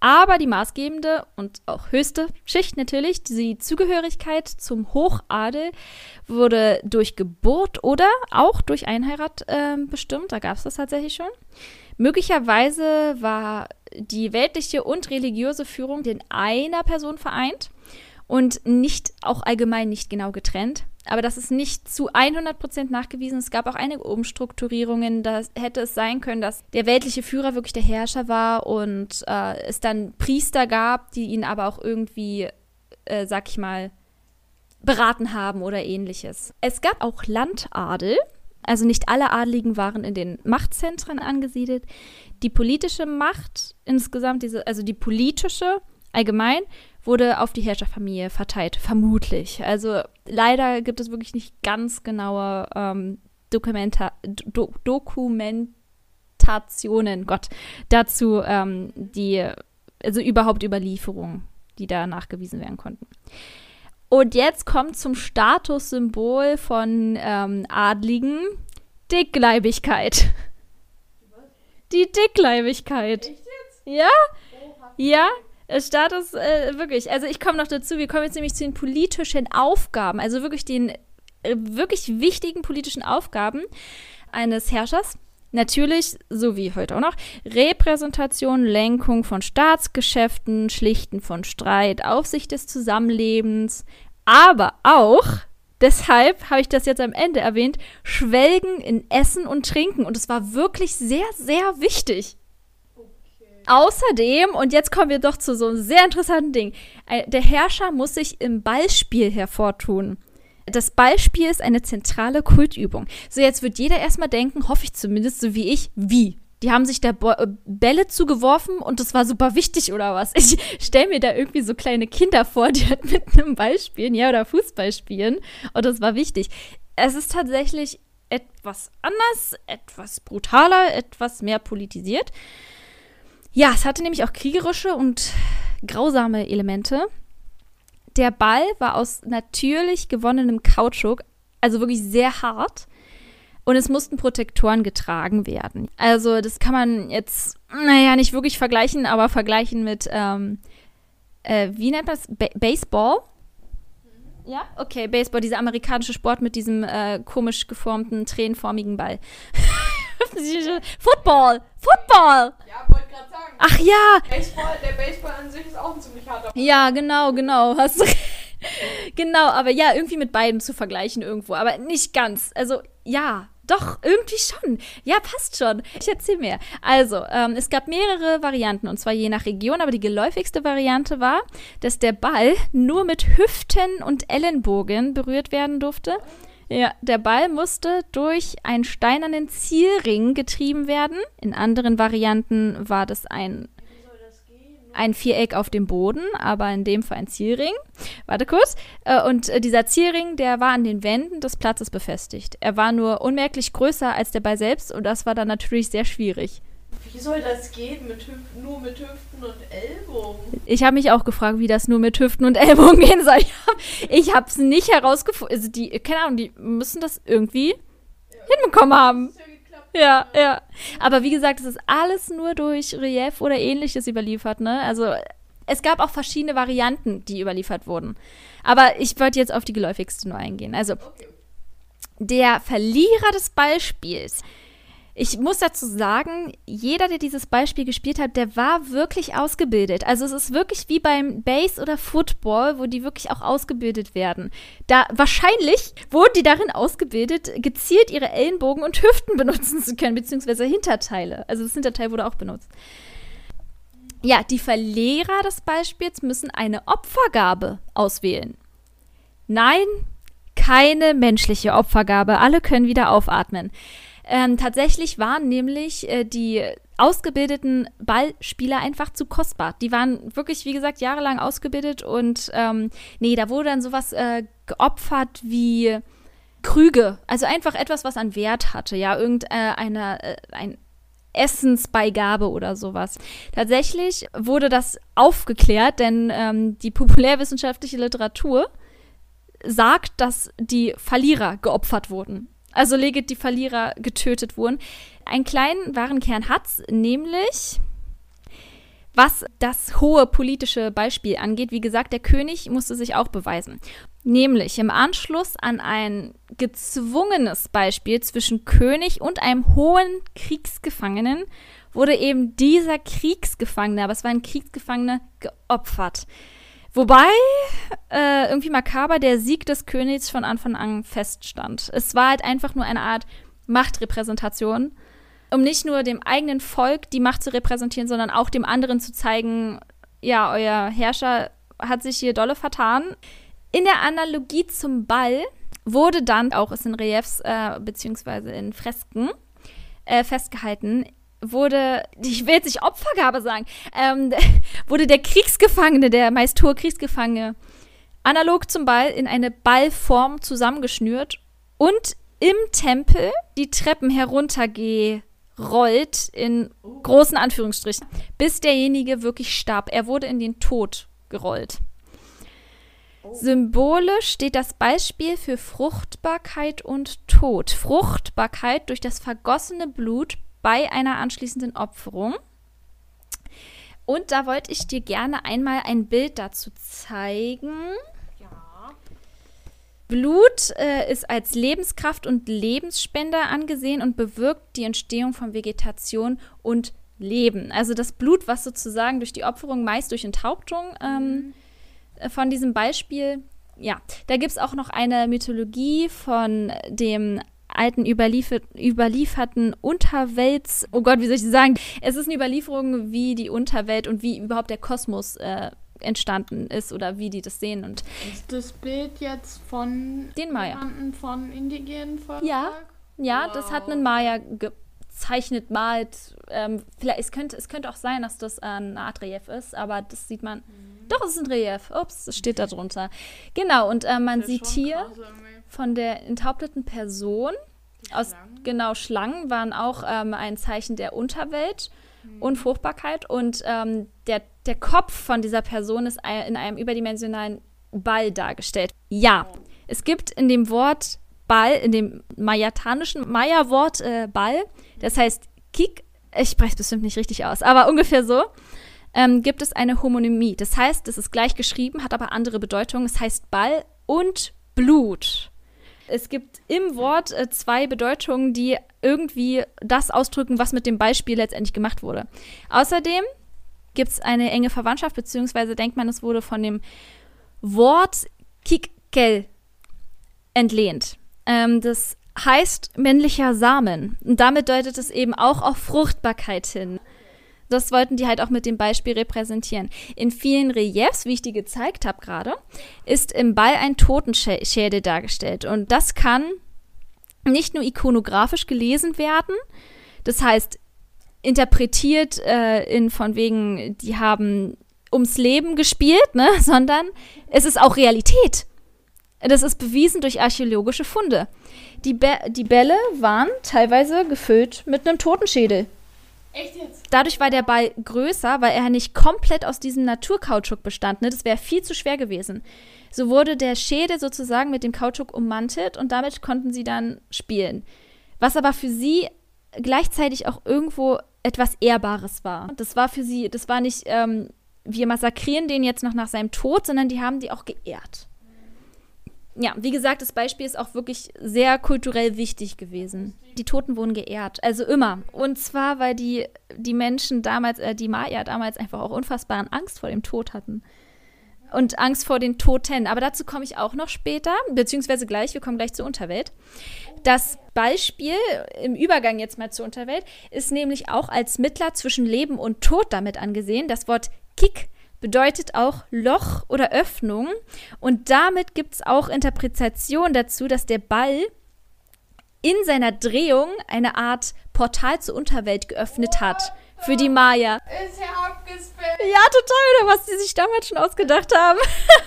aber die maßgebende und auch höchste Schicht natürlich, die Zugehörigkeit zum Hochadel, wurde durch Geburt oder auch durch Einheirat äh, bestimmt. Da gab es das tatsächlich schon. Möglicherweise war die weltliche und religiöse Führung in einer Person vereint und nicht auch allgemein nicht genau getrennt. Aber das ist nicht zu 100% nachgewiesen. Es gab auch einige Umstrukturierungen. Da hätte es sein können, dass der weltliche Führer wirklich der Herrscher war und äh, es dann Priester gab, die ihn aber auch irgendwie, äh, sag ich mal, beraten haben oder ähnliches. Es gab auch Landadel. Also nicht alle Adligen waren in den Machtzentren angesiedelt. Die politische Macht insgesamt, diese, also die politische allgemein, wurde auf die Herrscherfamilie verteilt, vermutlich. Also leider gibt es wirklich nicht ganz genaue ähm, Dokumenta Do Dokumentationen, Gott, dazu, ähm, die, also überhaupt Überlieferungen, die da nachgewiesen werden konnten. Und jetzt kommt zum Statussymbol von ähm, Adligen Dickleibigkeit. Die Dickleibigkeit. Echt jetzt? Ja? Ja, Status, äh, wirklich. Also ich komme noch dazu, wir kommen jetzt nämlich zu den politischen Aufgaben, also wirklich den äh, wirklich wichtigen politischen Aufgaben eines Herrschers. Natürlich, so wie heute auch noch, Repräsentation, Lenkung von Staatsgeschäften, Schlichten von Streit, Aufsicht des Zusammenlebens, aber auch, deshalb habe ich das jetzt am Ende erwähnt, Schwelgen in Essen und Trinken. Und es war wirklich sehr, sehr wichtig. Außerdem, und jetzt kommen wir doch zu so einem sehr interessanten Ding, der Herrscher muss sich im Ballspiel hervortun. Das Ballspiel ist eine zentrale Kultübung. So, jetzt wird jeder erstmal denken, hoffe ich zumindest, so wie ich, wie? Die haben sich da Bo äh, Bälle zugeworfen und das war super wichtig oder was? Ich stelle mir da irgendwie so kleine Kinder vor, die halt mit einem Ball spielen, ja, oder Fußball spielen. Und das war wichtig. Es ist tatsächlich etwas anders, etwas brutaler, etwas mehr politisiert. Ja, es hatte nämlich auch kriegerische und grausame Elemente. Der Ball war aus natürlich gewonnenem Kautschuk, also wirklich sehr hart. Und es mussten Protektoren getragen werden. Also das kann man jetzt, naja, nicht wirklich vergleichen, aber vergleichen mit, ähm, äh, wie nennt man das? Ba Baseball? Ja? Okay, Baseball, dieser amerikanische Sport mit diesem äh, komisch geformten, tränenformigen Ball. Football! Football! Ja, wollte gerade sagen. Ach ja! Baseball, der Baseball an sich ist auch ein ziemlich harter. Ja, genau, genau. Hast du genau, aber ja, irgendwie mit beiden zu vergleichen irgendwo. Aber nicht ganz. Also, ja, doch, irgendwie schon. Ja, passt schon. Ich erzähle mehr. Also, ähm, es gab mehrere Varianten, und zwar je nach Region, aber die geläufigste Variante war, dass der Ball nur mit Hüften und Ellenbogen berührt werden durfte. Ja, der Ball musste durch einen steinernen Zielring getrieben werden. In anderen Varianten war das ein ein Viereck auf dem Boden, aber in dem Fall ein Zielring. Warte kurz. Äh, und äh, dieser Zielring, der war an den Wänden des Platzes befestigt. Er war nur unmerklich größer als der Ball selbst und das war dann natürlich sehr schwierig. Wie soll das gehen, mit Hüften, nur mit Hüften und Ellbogen? Ich habe mich auch gefragt, wie das nur mit Hüften und Ellbogen gehen soll. Ich habe es nicht herausgefunden. Also die, keine Ahnung, die müssen das irgendwie ja, hinbekommen haben. Ja, ja. Aber wie gesagt, es ist alles nur durch Relief oder ähnliches überliefert, ne? Also es gab auch verschiedene Varianten, die überliefert wurden. Aber ich wollte jetzt auf die geläufigste nur eingehen. Also der Verlierer des Beispiels ich muss dazu sagen, jeder, der dieses Beispiel gespielt hat, der war wirklich ausgebildet. Also es ist wirklich wie beim Base oder Football, wo die wirklich auch ausgebildet werden. Da wahrscheinlich wurden die darin ausgebildet, gezielt ihre Ellenbogen und Hüften benutzen zu können, beziehungsweise Hinterteile. Also das Hinterteil wurde auch benutzt. Ja, die Verlierer des Beispiels müssen eine Opfergabe auswählen. Nein, keine menschliche Opfergabe. Alle können wieder aufatmen. Ähm, tatsächlich waren nämlich äh, die ausgebildeten Ballspieler einfach zu kostbar. Die waren wirklich, wie gesagt, jahrelang ausgebildet und ähm, nee, da wurde dann sowas äh, geopfert wie Krüge. Also einfach etwas, was an Wert hatte, ja, irgendeine, äh, ein Essensbeigabe oder sowas. Tatsächlich wurde das aufgeklärt, denn ähm, die populärwissenschaftliche Literatur sagt, dass die Verlierer geopfert wurden. Also legit die Verlierer getötet wurden. Einen kleinen Warenkern hat's, nämlich was das hohe politische Beispiel angeht. Wie gesagt, der König musste sich auch beweisen. Nämlich im Anschluss an ein gezwungenes Beispiel zwischen König und einem hohen Kriegsgefangenen wurde eben dieser Kriegsgefangene, aber es war ein Kriegsgefangener, geopfert. Wobei äh, irgendwie makaber der Sieg des Königs von Anfang an feststand. Es war halt einfach nur eine Art Machtrepräsentation, um nicht nur dem eigenen Volk die Macht zu repräsentieren, sondern auch dem anderen zu zeigen, ja, euer Herrscher hat sich hier dolle vertan. In der Analogie zum Ball wurde dann auch es in Reliefs äh, beziehungsweise in Fresken äh, festgehalten, wurde, ich will jetzt nicht Opfergabe sagen, ähm, wurde der Kriegsgefangene, der meist hohe Kriegsgefangene, analog zum Ball in eine Ballform zusammengeschnürt und im Tempel die Treppen heruntergerollt in großen Anführungsstrichen, bis derjenige wirklich starb. Er wurde in den Tod gerollt. Symbolisch steht das Beispiel für Fruchtbarkeit und Tod. Fruchtbarkeit durch das vergossene Blut bei einer anschließenden Opferung. Und da wollte ich dir gerne einmal ein Bild dazu zeigen. Ja. Blut äh, ist als Lebenskraft und Lebensspender angesehen und bewirkt die Entstehung von Vegetation und Leben. Also das Blut, was sozusagen durch die Opferung, meist durch Enthauptung ähm, mhm. von diesem Beispiel ja, da gibt es auch noch eine Mythologie von dem alten überliefer überlieferten Unterwelts, oh Gott, wie soll ich sagen? Es ist eine Überlieferung, wie die Unterwelt und wie überhaupt der Kosmos äh, entstanden ist oder wie die das sehen. Und ist das Bild jetzt von den Maya von indigenen Völkern? Ja, ja, wow. das hat einen Maya gezeichnet, malt. Ähm, vielleicht, es, könnte, es könnte auch sein, dass das eine Art Relief ist, aber das sieht man. Mhm. Doch, es ist ein Relief. Ups, es steht da drunter. Genau, und äh, man sieht hier. Von der enthaupteten Person. Aus, genau, Schlangen waren auch ähm, ein Zeichen der Unterwelt mhm. und Fruchtbarkeit. Und ähm, der, der Kopf von dieser Person ist in einem überdimensionalen Ball dargestellt. Ja, es gibt in dem Wort Ball, in dem mayatanischen Maya-Wort äh, Ball, das heißt Kik, ich spreche es bestimmt nicht richtig aus, aber ungefähr so, ähm, gibt es eine Homonymie. Das heißt, es ist gleich geschrieben, hat aber andere Bedeutungen. Es heißt Ball und Blut es gibt im Wort äh, zwei Bedeutungen, die irgendwie das ausdrücken, was mit dem Beispiel letztendlich gemacht wurde. Außerdem gibt es eine enge Verwandtschaft, beziehungsweise denkt man, es wurde von dem Wort Kikkel entlehnt. Ähm, das heißt männlicher Samen. Und damit deutet es eben auch auf Fruchtbarkeit hin. Das wollten die halt auch mit dem Beispiel repräsentieren. In vielen Reliefs, wie ich die gezeigt habe gerade, ist im Ball ein Totenschädel dargestellt. Und das kann nicht nur ikonografisch gelesen werden, das heißt interpretiert äh, in von wegen, die haben ums Leben gespielt, ne, sondern es ist auch Realität. Das ist bewiesen durch archäologische Funde. Die, Be die Bälle waren teilweise gefüllt mit einem Totenschädel. Echt jetzt? Dadurch war der Ball größer, weil er nicht komplett aus diesem Naturkautschuk bestand. Ne? Das wäre viel zu schwer gewesen. So wurde der Schädel sozusagen mit dem Kautschuk ummantelt und damit konnten sie dann spielen. Was aber für sie gleichzeitig auch irgendwo etwas Ehrbares war. Das war für sie, das war nicht, ähm, wir massakrieren den jetzt noch nach seinem Tod, sondern die haben die auch geehrt ja, wie gesagt, das Beispiel ist auch wirklich sehr kulturell wichtig gewesen. Die Toten wurden geehrt, also immer. Und zwar, weil die, die Menschen damals, äh, die Maya damals einfach auch unfassbaren Angst vor dem Tod hatten. Und Angst vor den Toten. Aber dazu komme ich auch noch später, beziehungsweise gleich, wir kommen gleich zur Unterwelt. Das Beispiel im Übergang jetzt mal zur Unterwelt ist nämlich auch als Mittler zwischen Leben und Tod damit angesehen. Das Wort Kik bedeutet auch Loch oder Öffnung. Und damit gibt es auch Interpretation dazu, dass der Ball in seiner Drehung eine Art Portal zur Unterwelt geöffnet hat. Für die Maya. Ist ja abgespaced. Ja, total, oder was die sich damals schon ausgedacht haben.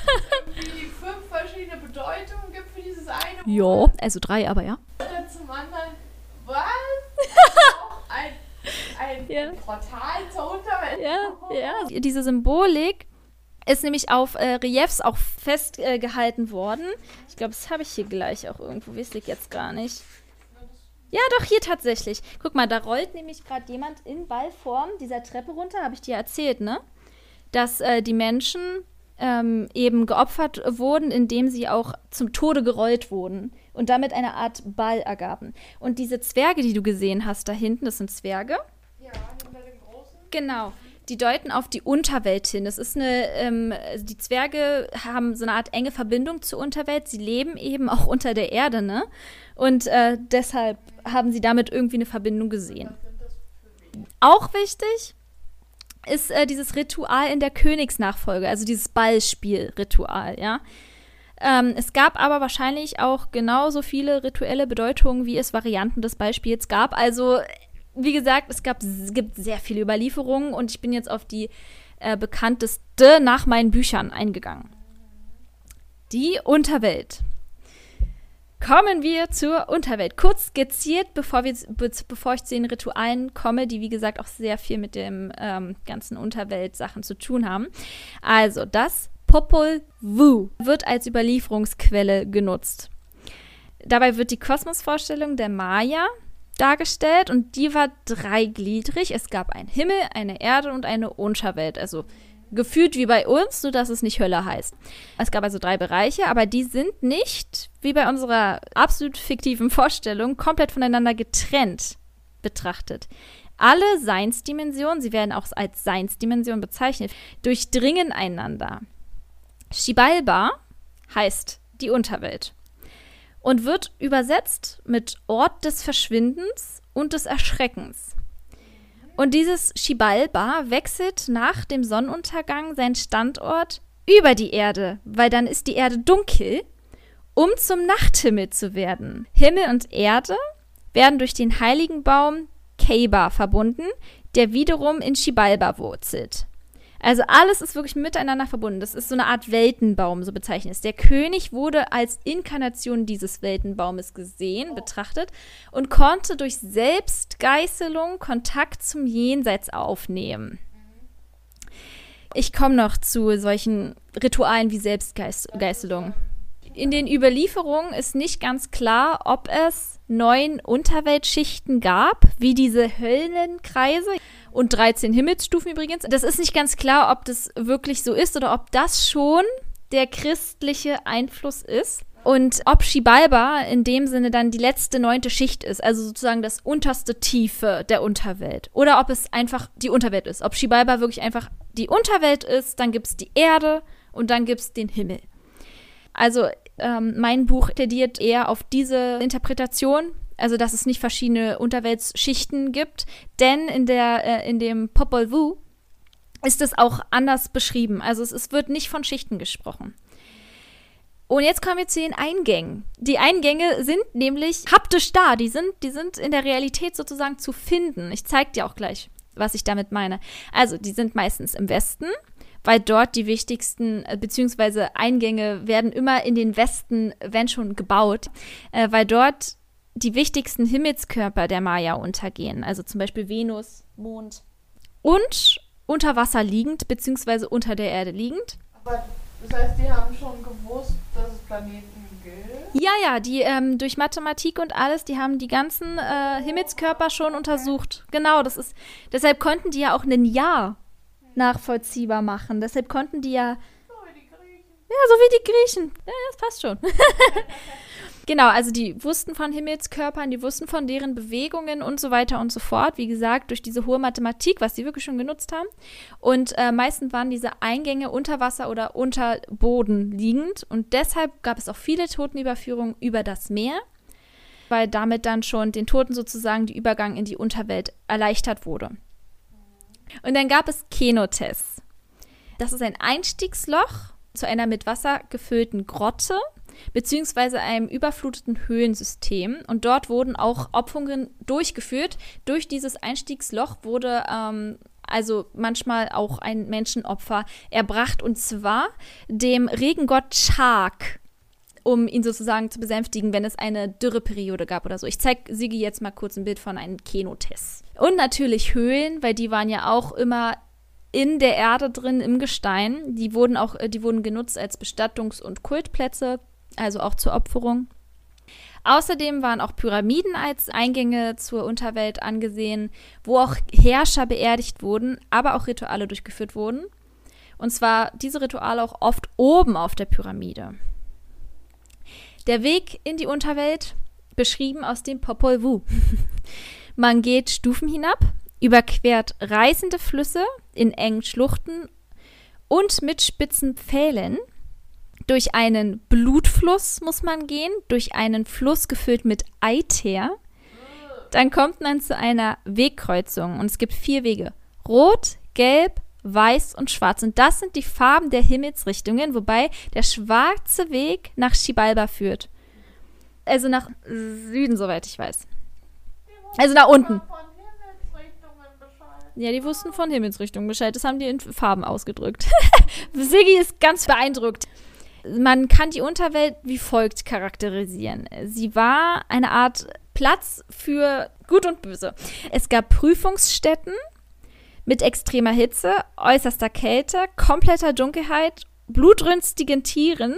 Irgendwie fünf verschiedene Bedeutungen gibt für dieses eine Ja, also drei, aber ja. Oder zum anderen, was? ein ja. Portal zur Unterwelt. Ja, ja. Diese Symbolik ist nämlich auf äh, Reliefs auch festgehalten äh, worden. Ich glaube, das habe ich hier gleich auch irgendwo. Weiß ich jetzt gar nicht. Ja, doch, hier tatsächlich. Guck mal, da rollt nämlich gerade jemand in Ballform dieser Treppe runter, habe ich dir erzählt, ne? Dass äh, die Menschen ähm, eben geopfert wurden, indem sie auch zum Tode gerollt wurden und damit eine Art Ball ergaben. Und diese Zwerge, die du gesehen hast da hinten, das sind Zwerge. Ja, hinter den großen. Genau. Die deuten auf die Unterwelt hin. Das ist eine, ähm, die Zwerge haben so eine Art enge Verbindung zur Unterwelt. Sie leben eben auch unter der Erde, ne? Und äh, deshalb haben sie damit irgendwie eine Verbindung gesehen. Auch wichtig ist äh, dieses Ritual in der Königsnachfolge, also dieses Ballspiel-Ritual, ja. Ähm, es gab aber wahrscheinlich auch genauso viele rituelle Bedeutungen, wie es Varianten des Beispiels gab. Also, wie gesagt, es, gab, es gibt sehr viele Überlieferungen und ich bin jetzt auf die äh, bekannteste nach meinen Büchern eingegangen. Die Unterwelt. Kommen wir zur Unterwelt. Kurz skizziert, bevor, wir, be bevor ich zu den Ritualen komme, die wie gesagt auch sehr viel mit dem ähm, ganzen Unterwelt-Sachen zu tun haben. Also, das Popol Vuh wird als Überlieferungsquelle genutzt. Dabei wird die Kosmosvorstellung der Maya dargestellt und die war dreigliedrig. Es gab einen Himmel, eine Erde und eine Unterwelt, also gefühlt wie bei uns, nur dass es nicht Hölle heißt. Es gab also drei Bereiche, aber die sind nicht, wie bei unserer absolut fiktiven Vorstellung, komplett voneinander getrennt betrachtet. Alle Seinsdimensionen, sie werden auch als Seinsdimensionen bezeichnet, durchdringen einander. Shibalba heißt die Unterwelt und wird übersetzt mit Ort des Verschwindens und des Erschreckens. Und dieses Shibalba wechselt nach dem Sonnenuntergang seinen Standort über die Erde, weil dann ist die Erde dunkel, um zum Nachthimmel zu werden. Himmel und Erde werden durch den heiligen Baum Keiba verbunden, der wiederum in Shibalba wurzelt. Also alles ist wirklich miteinander verbunden. Das ist so eine Art Weltenbaum, so bezeichnet es. Der König wurde als Inkarnation dieses Weltenbaumes gesehen, betrachtet und konnte durch Selbstgeißelung Kontakt zum Jenseits aufnehmen. Ich komme noch zu solchen Ritualen wie Selbstgeißelung. In den Überlieferungen ist nicht ganz klar, ob es neun Unterweltschichten gab, wie diese Höllenkreise und 13 Himmelsstufen übrigens. Das ist nicht ganz klar, ob das wirklich so ist oder ob das schon der christliche Einfluss ist. Und ob Shibalba in dem Sinne dann die letzte neunte Schicht ist, also sozusagen das unterste Tiefe der Unterwelt. Oder ob es einfach die Unterwelt ist. Ob Shibalba wirklich einfach die Unterwelt ist, dann gibt es die Erde und dann gibt es den Himmel. Also Ähm, mein Buch plädiert eher auf diese Interpretation, also dass es nicht verschiedene Unterweltsschichten gibt, denn in, der, äh, in dem Popol Vuh ist es auch anders beschrieben. Also es, es wird nicht von Schichten gesprochen. Und jetzt kommen wir zu den Eingängen. Die Eingänge sind nämlich haptisch da. Die sind, die sind in der Realität sozusagen zu finden. Ich zeige dir auch gleich, was ich damit meine. Also, die sind meistens im Westen, weil dort die wichtigsten, äh, beziehungsweise Eingänge werden immer in den Westen, wenn schon, gebaut, äh, weil dort die wichtigsten Himmelskörper der Maya untergehen. Also zum Beispiel Venus, Mond. Und unter Wasser liegend, beziehungsweise unter der Erde liegend. Aber das heißt, die haben schon gewusst, dass es Planeten gibt? Ja, ja, die ähm, durch Mathematik und alles, die haben die ganzen äh, Himmelskörper schon untersucht. Genau, das ist. Deshalb konnten die ja auch ein Jahr nachvollziehbar machen. Deshalb konnten die ja. So wie die Griechen. Ja, so wie die Griechen. Ja, das passt schon. Genau, also die wussten von Himmelskörpern, die wussten von deren Bewegungen und so weiter und so fort. Wie gesagt, durch diese hohe Mathematik, was sie wirklich schon genutzt haben. Und äh, meistens waren diese Eingänge unter Wasser oder unter Boden liegend. Und deshalb gab es auch viele Totenüberführungen über das Meer, weil damit dann schon den Toten sozusagen der Übergang in die Unterwelt erleichtert wurde. Und dann gab es Kenotes. Das ist ein Einstiegsloch zu einer mit Wasser gefüllten Grotte beziehungsweise einem überfluteten Höhlensystem. Und dort wurden auch Opferungen durchgeführt. Durch dieses Einstiegsloch wurde ähm, also manchmal auch ein Menschenopfer erbracht, und zwar dem Regengott Chak um ihn sozusagen zu besänftigen, wenn es eine Dürreperiode gab oder so. Ich zeige Sigi jetzt mal kurz ein Bild von einem Kenotes. Und natürlich Höhlen, weil die waren ja auch immer in der Erde drin, im Gestein. Die wurden auch, die wurden genutzt als Bestattungs- und Kultplätze also auch zur Opferung. Außerdem waren auch Pyramiden als Eingänge zur Unterwelt angesehen, wo auch Herrscher beerdigt wurden, aber auch Rituale durchgeführt wurden. Und zwar diese Rituale auch oft oben auf der Pyramide. Der Weg in die Unterwelt beschrieben aus dem Popol Vuh. Man geht Stufen hinab, überquert reißende Flüsse in engen Schluchten und mit spitzen Pfählen durch einen Blutfluss muss man gehen, durch einen Fluss gefüllt mit Eiter. Dann kommt man zu einer Wegkreuzung und es gibt vier Wege. Rot, Gelb, Weiß und Schwarz. Und das sind die Farben der Himmelsrichtungen, wobei der schwarze Weg nach Xibalba führt. Also nach Süden, soweit ich weiß. Also nach unten. Ja, die wussten von Himmelsrichtungen Bescheid. Das haben die in Farben ausgedrückt. Siggi ist ganz beeindruckt. Man kann die Unterwelt wie folgt charakterisieren. Sie war eine Art Platz für Gut und Böse. Es gab Prüfungsstätten mit extremer Hitze, äußerster Kälte, kompletter Dunkelheit, blutrünstigen Tieren,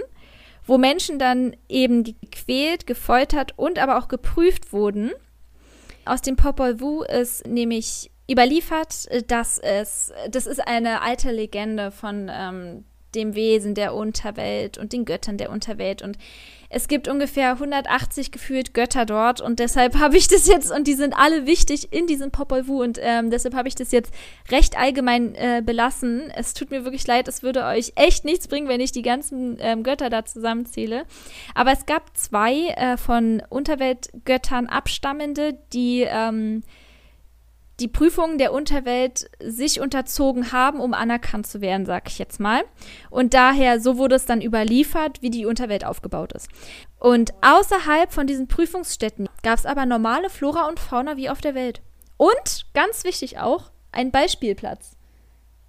wo Menschen dann eben gequält, gefoltert und aber auch geprüft wurden. Aus dem Popol Vuh ist nämlich überliefert, dass es, das ist eine alte Legende von ähm, dem Wesen der Unterwelt und den Göttern der Unterwelt. Und es gibt ungefähr 180 gefühlt Götter dort und deshalb habe ich das jetzt, und die sind alle wichtig in diesem Popol Vuh und ähm, deshalb habe ich das jetzt recht allgemein äh, belassen. Es tut mir wirklich leid, es würde euch echt nichts bringen, wenn ich die ganzen ähm, Götter da zusammenzähle. Aber es gab zwei äh, von Unterweltgöttern abstammende, die ähm, die Prüfungen der Unterwelt sich unterzogen haben, um anerkannt zu werden, sag ich jetzt mal. Und daher, so wurde es dann überliefert, wie die Unterwelt aufgebaut ist. Und außerhalb von diesen Prüfungsstätten gab es aber normale Flora und Fauna wie auf der Welt. Und, ganz wichtig auch, ein Beispielplatz.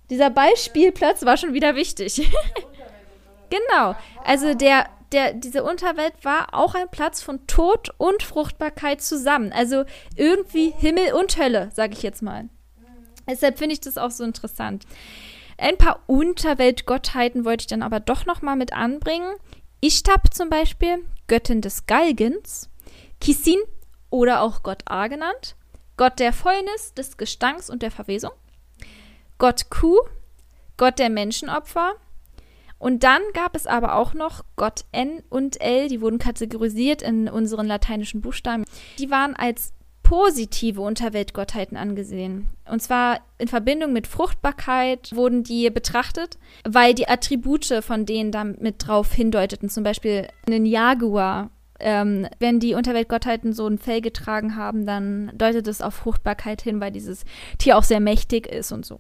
Dieser Beispielplatz war schon wieder wichtig. genau. Also der der, diese Unterwelt war auch ein Platz von Tod und Fruchtbarkeit zusammen. Also irgendwie Himmel und Hölle, sage ich jetzt mal. Deshalb finde ich das auch so interessant. Ein paar Unterweltgottheiten wollte ich dann aber doch noch mal mit anbringen. Ishtab zum Beispiel, Göttin des Galgens. Kisin oder auch Gott A genannt. Gott der Fäulnis, des Gestanks und der Verwesung. Gott Ku, Gott der Menschenopfer. Und dann gab es aber auch noch Gott N und L, die wurden kategorisiert in unseren lateinischen Buchstaben. Die waren als positive Unterweltgottheiten angesehen. Und zwar in Verbindung mit Fruchtbarkeit wurden die betrachtet, weil die Attribute von denen damit drauf hindeuteten. Zum Beispiel einen Jaguar. Ähm, wenn die Unterweltgottheiten so ein Fell getragen haben, dann deutet es auf Fruchtbarkeit hin, weil dieses Tier auch sehr mächtig ist und so.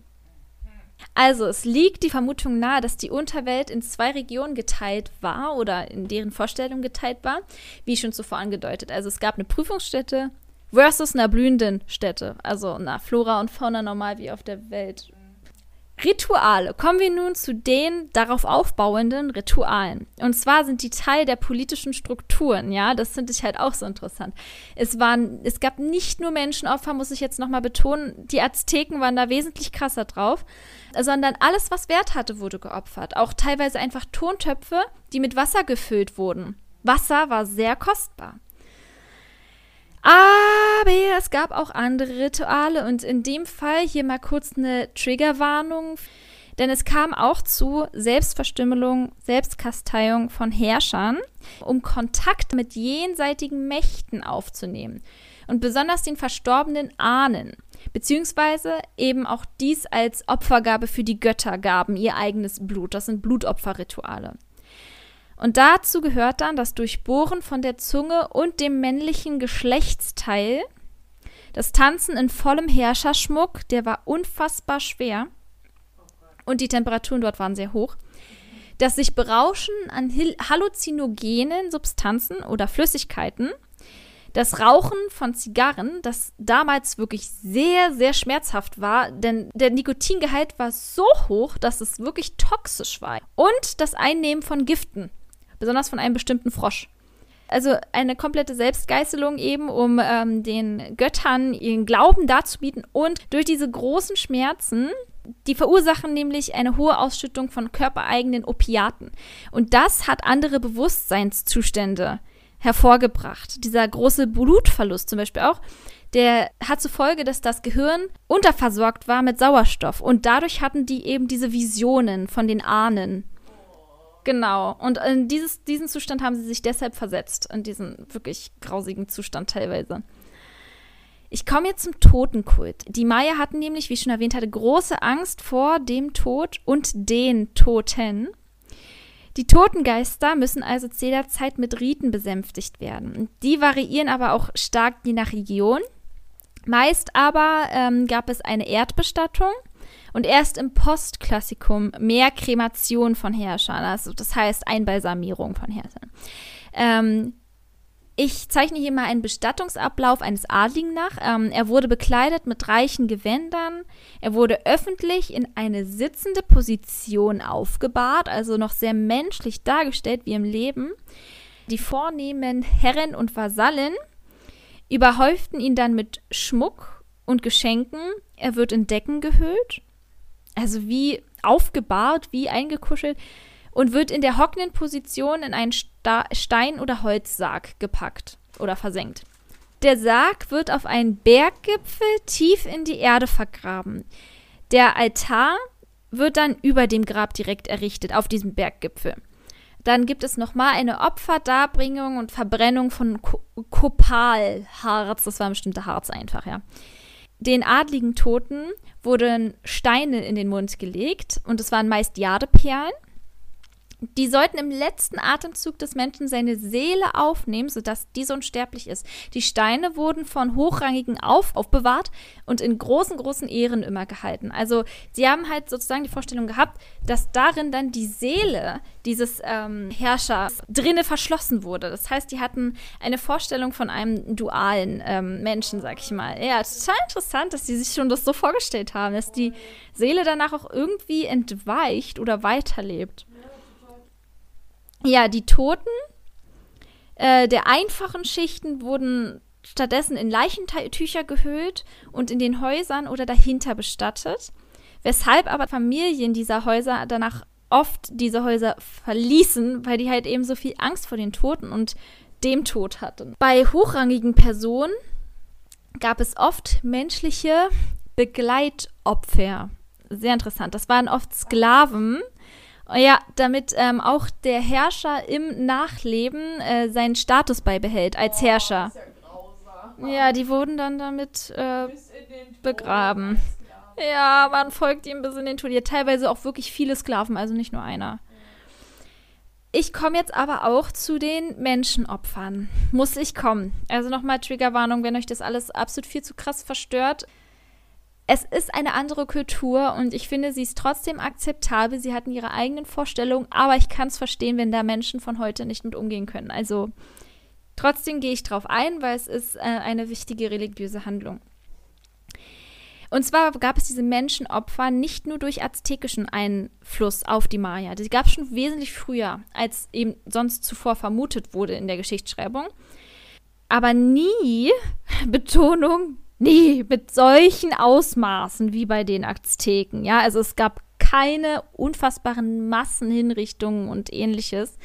Also es liegt die Vermutung nahe, dass die Unterwelt in zwei Regionen geteilt war oder in deren Vorstellung geteilt war, wie schon zuvor angedeutet. Also es gab eine Prüfungsstätte versus einer blühenden Stätte, also einer Flora und Fauna normal wie auf der Welt. Rituale. Kommen wir nun zu den darauf aufbauenden Ritualen. Und zwar sind die Teil der politischen Strukturen, ja, das finde ich halt auch so interessant. Es waren, es gab nicht nur Menschenopfer, muss ich jetzt nochmal betonen, die Azteken waren da wesentlich krasser drauf, sondern alles, was Wert hatte, wurde geopfert. Auch teilweise einfach Tontöpfe, die mit Wasser gefüllt wurden. Wasser war sehr kostbar. Aber es gab auch andere Rituale und in dem Fall hier mal kurz eine Triggerwarnung, denn es kam auch zu Selbstverstümmelung, Selbstkasteiung von Herrschern, um Kontakt mit jenseitigen Mächten aufzunehmen und besonders den verstorbenen Ahnen, beziehungsweise eben auch dies als Opfergabe für die Götter gaben, ihr eigenes Blut. Das sind Blutopferrituale. Und dazu gehört dann das Durchbohren von der Zunge und dem männlichen Geschlechtsteil, das Tanzen in vollem Herrscherschmuck, der war unfassbar schwer und die Temperaturen dort waren sehr hoch, das sich Berauschen an halluzinogenen Substanzen oder Flüssigkeiten, das Rauchen von Zigarren, das damals wirklich sehr, sehr schmerzhaft war, denn der Nikotingehalt war so hoch, dass es wirklich toxisch war. Und das Einnehmen von Giften besonders von einem bestimmten Frosch. Also eine komplette Selbstgeißelung eben, um ähm, den Göttern ihren Glauben darzubieten und durch diese großen Schmerzen, die verursachen nämlich eine hohe Ausschüttung von körpereigenen Opiaten. Und das hat andere Bewusstseinszustände hervorgebracht. Dieser große Blutverlust zum Beispiel auch, der hat zur Folge, dass das Gehirn unterversorgt war mit Sauerstoff. Und dadurch hatten die eben diese Visionen von den Ahnen Genau. Und in dieses, diesen Zustand haben sie sich deshalb versetzt, in diesen wirklich grausigen Zustand teilweise. Ich komme jetzt zum Totenkult. Die Maya hatten nämlich, wie ich schon erwähnt hatte, große Angst vor dem Tod und den Toten. Die Totengeister müssen also zu jeder Zeit mit Riten besänftigt werden. Die variieren aber auch stark je nach Region. Meist aber ähm, gab es eine Erdbestattung und erst im Postklassikum mehr Kremation von Herrschern, also das heißt Einbalsamierung von Herrschern. Ähm, ich zeichne hier mal einen Bestattungsablauf eines Adligen nach. Ähm, er wurde bekleidet mit reichen Gewändern. Er wurde öffentlich in eine sitzende Position aufgebahrt, also noch sehr menschlich dargestellt wie im Leben. Die vornehmen Herren und Vasallen überhäuften ihn dann mit Schmuck und Geschenken. Er wird in Decken gehüllt also wie aufgebahrt, wie eingekuschelt und wird in der hockenden Position in einen Sta Stein- oder Holzsarg gepackt oder versenkt. Der Sarg wird auf einen Berggipfel tief in die Erde vergraben. Der Altar wird dann über dem Grab direkt errichtet, auf diesem Berggipfel. Dann gibt es nochmal eine Opferdarbringung und Verbrennung von Ko Kopalharz. Das war ein bestimmter Harz einfach, ja. Den adligen Toten wurden Steine in den Mund gelegt und es waren meist Jadeperlen. Die sollten im letzten Atemzug des Menschen seine Seele aufnehmen, sodass diese unsterblich ist. Die Steine wurden von Hochrangigen auf, aufbewahrt und in großen, großen Ehren immer gehalten. Also sie haben halt sozusagen die Vorstellung gehabt, dass darin dann die Seele dieses ähm, Herrschers drinne verschlossen wurde. Das heißt, die hatten eine Vorstellung von einem dualen ähm, Menschen, sag ich mal. Ja, total interessant, dass sie sich schon das so vorgestellt haben, dass die Seele danach auch irgendwie entweicht oder weiterlebt. Ja, die Toten äh, der einfachen Schichten wurden stattdessen in Leichentücher gehüllt und in den Häusern oder dahinter bestattet, weshalb aber Familien dieser Häuser danach oft diese Häuser verließen, weil die halt eben so viel Angst vor den Toten und dem Tod hatten. Bei hochrangigen Personen gab es oft menschliche Begleitopfer. Sehr interessant. Das waren oft Sklaven, ja, damit ähm, auch der Herrscher im Nachleben äh, seinen Status beibehält als oh, Herrscher. Ja, die wurden dann damit äh, begraben. Ja, man folgt ihm bis in den Tod. Ja, teilweise auch wirklich viele Sklaven, also nicht nur einer. Ich komme jetzt aber auch zu den Menschenopfern. Muss ich kommen. Also nochmal Triggerwarnung, wenn euch das alles absolut viel zu krass verstört. Es ist eine andere Kultur und ich finde, sie ist trotzdem akzeptabel. Sie hatten ihre eigenen Vorstellungen, aber ich kann es verstehen, wenn da Menschen von heute nicht mit umgehen können. Also trotzdem gehe ich drauf ein, weil es ist äh, eine wichtige religiöse Handlung. Und zwar gab es diese Menschenopfer nicht nur durch aztekischen Einfluss auf die Maya. Die gab es schon wesentlich früher, als eben sonst zuvor vermutet wurde in der Geschichtsschreibung. Aber nie, Betonung, nie mit solchen Ausmaßen wie bei den Azteken. Ja, also es gab keine unfassbaren Massenhinrichtungen und ähnliches.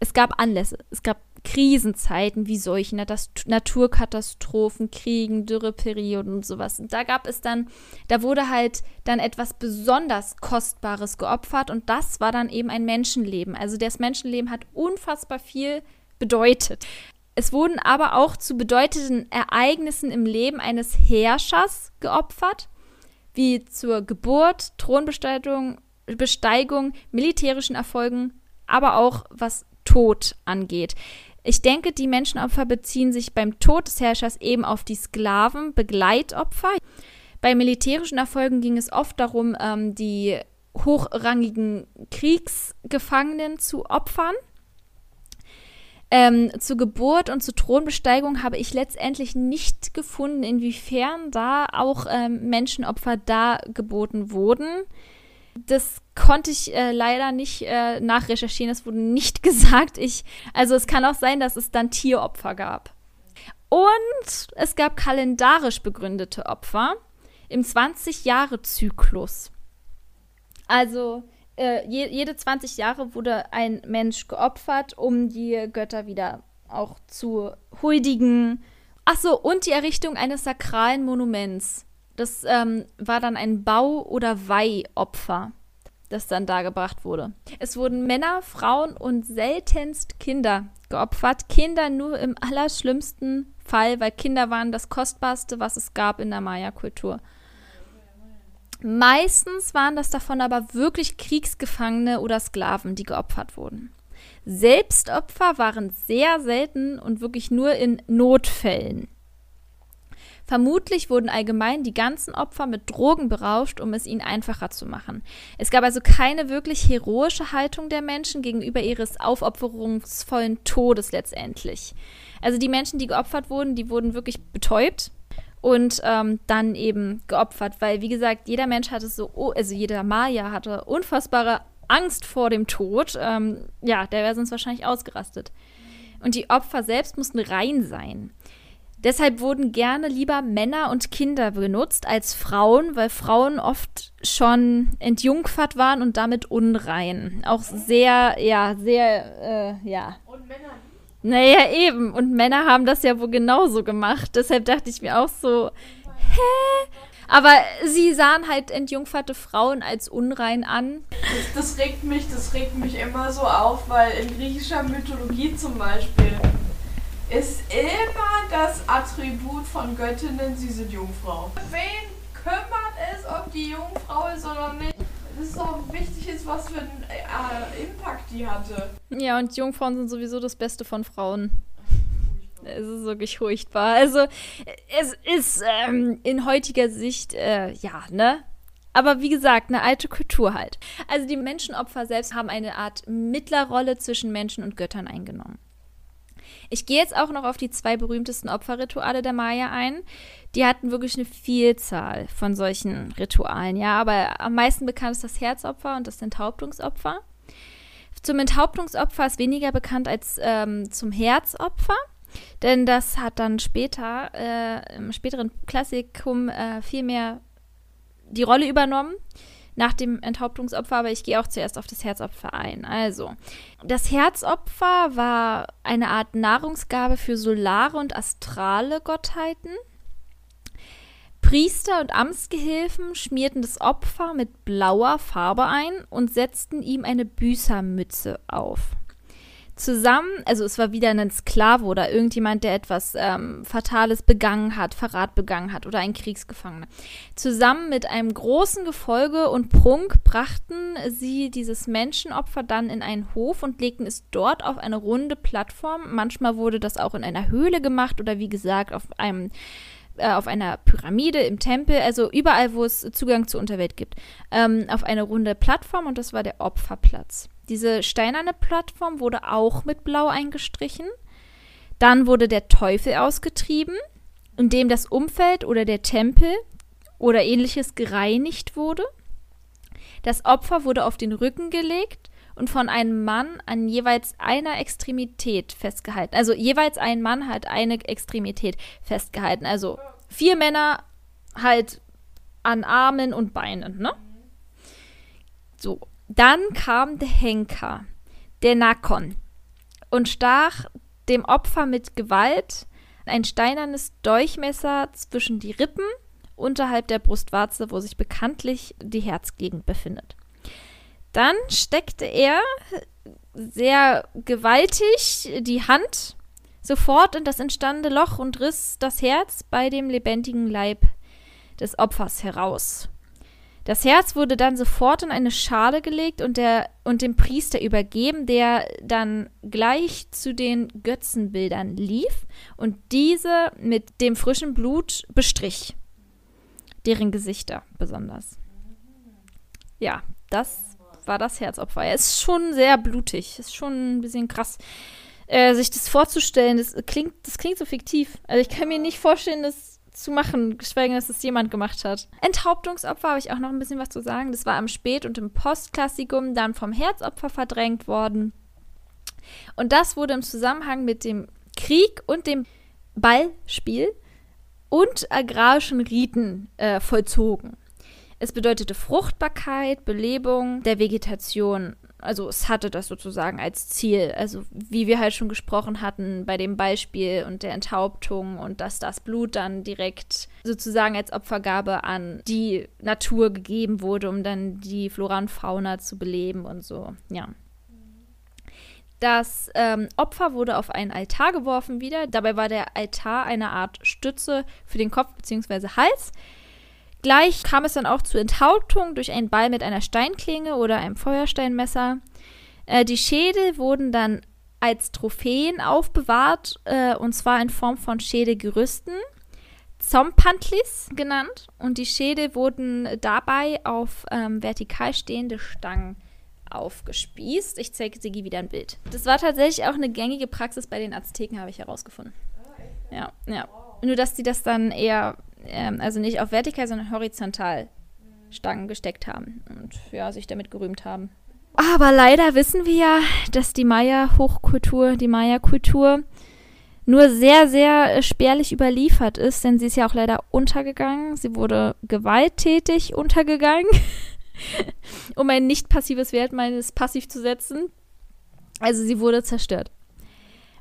Es gab Anlässe, es gab Krisenzeiten wie Seuchen, Naturkatastrophen, Kriegen, Dürreperioden und sowas. Und da gab es dann, da wurde halt dann etwas besonders Kostbares geopfert und das war dann eben ein Menschenleben. Also das Menschenleben hat unfassbar viel bedeutet. Es wurden aber auch zu bedeutenden Ereignissen im Leben eines Herrschers geopfert, wie zur Geburt, Thronbesteigung, Besteigung, militärischen Erfolgen, aber auch was Tod angeht. Ich denke, die Menschenopfer beziehen sich beim Tod des Herrschers eben auf die Sklaven, Begleitopfer. Bei militärischen Erfolgen ging es oft darum, ähm, die hochrangigen Kriegsgefangenen zu opfern. Ähm, zur Geburt und zur Thronbesteigung habe ich letztendlich nicht gefunden, inwiefern da auch ähm, Menschenopfer dargeboten wurden. Das konnte ich äh, leider nicht äh, nachrecherchieren. Es wurde nicht gesagt. Ich, also es kann auch sein, dass es dann Tieropfer gab. Und es gab kalendarisch begründete Opfer im 20-Jahre-Zyklus. Also äh, je, jede 20 Jahre wurde ein Mensch geopfert, um die Götter wieder auch zu huldigen. Achso, und die Errichtung eines sakralen Monuments. Das ähm, war dann ein Bau- oder Weihopfer, das dann dargebracht wurde. Es wurden Männer, Frauen und seltenst Kinder geopfert. Kinder nur im allerschlimmsten Fall, weil Kinder waren das Kostbarste, was es gab in der Maya-Kultur. Meistens waren das davon aber wirklich Kriegsgefangene oder Sklaven, die geopfert wurden. Selbstopfer waren sehr selten und wirklich nur in Notfällen. Vermutlich wurden allgemein die ganzen Opfer mit Drogen berauscht, um es ihnen einfacher zu machen. Es gab also keine wirklich heroische Haltung der Menschen gegenüber ihres aufopferungsvollen Todes letztendlich. Also die Menschen, die geopfert wurden, die wurden wirklich betäubt und ähm, dann eben geopfert, weil wie gesagt, jeder Mensch hatte so, oh, also jeder Maya hatte unfassbare Angst vor dem Tod. Ähm, ja, der wäre sonst wahrscheinlich ausgerastet. Und die Opfer selbst mussten rein sein. Deshalb wurden gerne lieber Männer und Kinder benutzt als Frauen, weil Frauen oft schon entjungfert waren und damit unrein. Auch sehr, ja, sehr, äh, ja. Und Männer Naja, eben. Und Männer haben das ja wohl genauso gemacht. Deshalb dachte ich mir auch so, hä? Aber sie sahen halt entjungferte Frauen als unrein an. Das, das regt mich, das regt mich immer so auf, weil in griechischer Mythologie zum Beispiel ist immer das Attribut von Göttinnen, sie sind Jungfrau. Wen kümmert es, ob die Jungfrau ist oder nicht? Ist auch wichtig ist, was für einen äh, Impact die hatte. Ja, und Jungfrauen sind sowieso das Beste von Frauen. Es ist wirklich furchtbar. Also, es ist ähm, in heutiger Sicht, äh, ja, ne? Aber wie gesagt, eine alte Kultur halt. Also die Menschenopfer selbst haben eine Art Mittlerrolle zwischen Menschen und Göttern eingenommen. Ich gehe jetzt auch noch auf die zwei berühmtesten Opferrituale der Maya ein. Die hatten wirklich eine Vielzahl von solchen Ritualen, ja, aber am meisten bekannt ist das Herzopfer und das Enthauptungsopfer. Zum Enthauptungsopfer ist weniger bekannt als ähm, zum Herzopfer, denn das hat dann später, äh, im späteren Klassikum, äh, viel mehr die Rolle übernommen nach dem Enthauptungsopfer, aber ich gehe auch zuerst auf das Herzopfer ein. Also, das Herzopfer war eine Art Nahrungsgabe für solare und astrale Gottheiten. Priester und Amtsgehilfen schmierten das Opfer mit blauer Farbe ein und setzten ihm eine Büßermütze auf. Zusammen, also es war wieder ein Sklave oder irgendjemand, der etwas ähm, Fatales begangen hat, Verrat begangen hat oder ein Kriegsgefangener. Zusammen mit einem großen Gefolge und Prunk brachten sie dieses Menschenopfer dann in einen Hof und legten es dort auf eine runde Plattform. Manchmal wurde das auch in einer Höhle gemacht oder wie gesagt auf einem äh, auf einer Pyramide im Tempel, also überall, wo es Zugang zur Unterwelt gibt, ähm, auf eine runde Plattform und das war der Opferplatz. Diese steinerne Plattform wurde auch mit Blau eingestrichen. Dann wurde der Teufel ausgetrieben, indem das Umfeld oder der Tempel oder ähnliches gereinigt wurde. Das Opfer wurde auf den Rücken gelegt und von einem Mann an jeweils einer Extremität festgehalten. Also jeweils ein Mann hat eine Extremität festgehalten. Also vier Männer halt an Armen und Beinen, ne? So. Dann kam der Henker, der Nakon, und stach dem Opfer mit Gewalt ein steinernes Dolchmesser zwischen die Rippen unterhalb der Brustwarze, wo sich bekanntlich die Herzgegend befindet. Dann steckte er sehr gewaltig die Hand sofort in das entstandene Loch und riss das Herz bei dem lebendigen Leib des Opfers heraus. Das Herz wurde dann sofort in eine Schale gelegt und, der, und dem Priester übergeben, der dann gleich zu den Götzenbildern lief und diese mit dem frischen Blut bestrich. Deren Gesichter besonders. Ja, das war das Herzopfer. Er ist schon sehr blutig. Ist schon ein bisschen krass. Äh, sich das vorzustellen, das klingt, das klingt so fiktiv. Also ich kann mir nicht vorstellen, das zu machen, geschweige dass es jemand gemacht hat. Enthauptungsopfer habe ich auch noch ein bisschen was zu sagen. Das war am Spät- und im Postklassikum dann vom Herzopfer verdrängt worden. Und das wurde im Zusammenhang mit dem Krieg und dem Ballspiel und agrarischen Riten äh, vollzogen. Es bedeutete Fruchtbarkeit, Belebung der Vegetation. Also es hatte das sozusagen als Ziel. Also wie wir halt schon gesprochen hatten bei dem Beispiel und der Enthauptung und dass das Blut dann direkt sozusagen als Opfergabe an die Natur gegeben wurde, um dann die Flora und Fauna zu beleben und so. Ja. Das ähm, Opfer wurde auf einen Altar geworfen wieder. Dabei war der Altar eine Art Stütze für den Kopf bzw. Hals. Gleich kam es dann auch zur Enthauptung durch einen Ball mit einer Steinklinge oder einem Feuersteinmesser. Äh, die Schädel wurden dann als Trophäen aufbewahrt, äh, und zwar in Form von Schädelgerüsten, Zompantlis genannt. Und die Schädel wurden dabei auf ähm, vertikal stehende Stangen aufgespießt. Ich zeige Sigi wieder ein Bild. Das war tatsächlich auch eine gängige Praxis bei den Azteken, habe ich herausgefunden. Ja, ja. Nur, dass die das dann eher ähm, also nicht auf vertikal, sondern horizontal Stangen gesteckt haben und ja, sich damit gerühmt haben. Aber leider wissen wir ja, dass die Maya-Hochkultur, die Maya-Kultur nur sehr, sehr spärlich überliefert ist, denn sie ist ja auch leider untergegangen. Sie wurde gewalttätig untergegangen, um ein nicht passives Wert meines passiv zu setzen. Also sie wurde zerstört.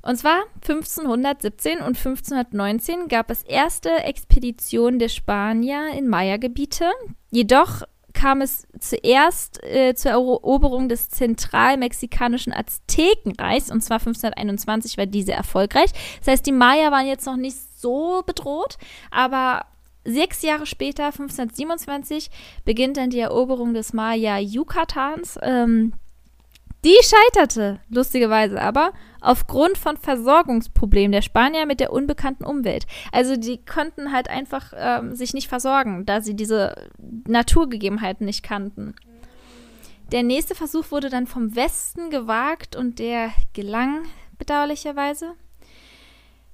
Und zwar 1517 und 1519 gab es erste Expeditionen der Spanier in Maya-Gebiete. Jedoch kam es zuerst äh, zur Eroberung des zentralmexikanischen Aztekenreichs, und zwar 1521 war diese erfolgreich. Das heißt, die Maya waren jetzt noch nicht so bedroht, aber sechs Jahre später, 1527, beginnt dann die Eroberung des Maya-Yucatans. Ähm, die scheiterte, lustigerweise aber, aufgrund von Versorgungsproblemen der Spanier mit der unbekannten Umwelt. Also die konnten halt einfach ähm, sich nicht versorgen, da sie diese Naturgegebenheiten nicht kannten. Der nächste Versuch wurde dann vom Westen gewagt und der gelang bedauerlicherweise.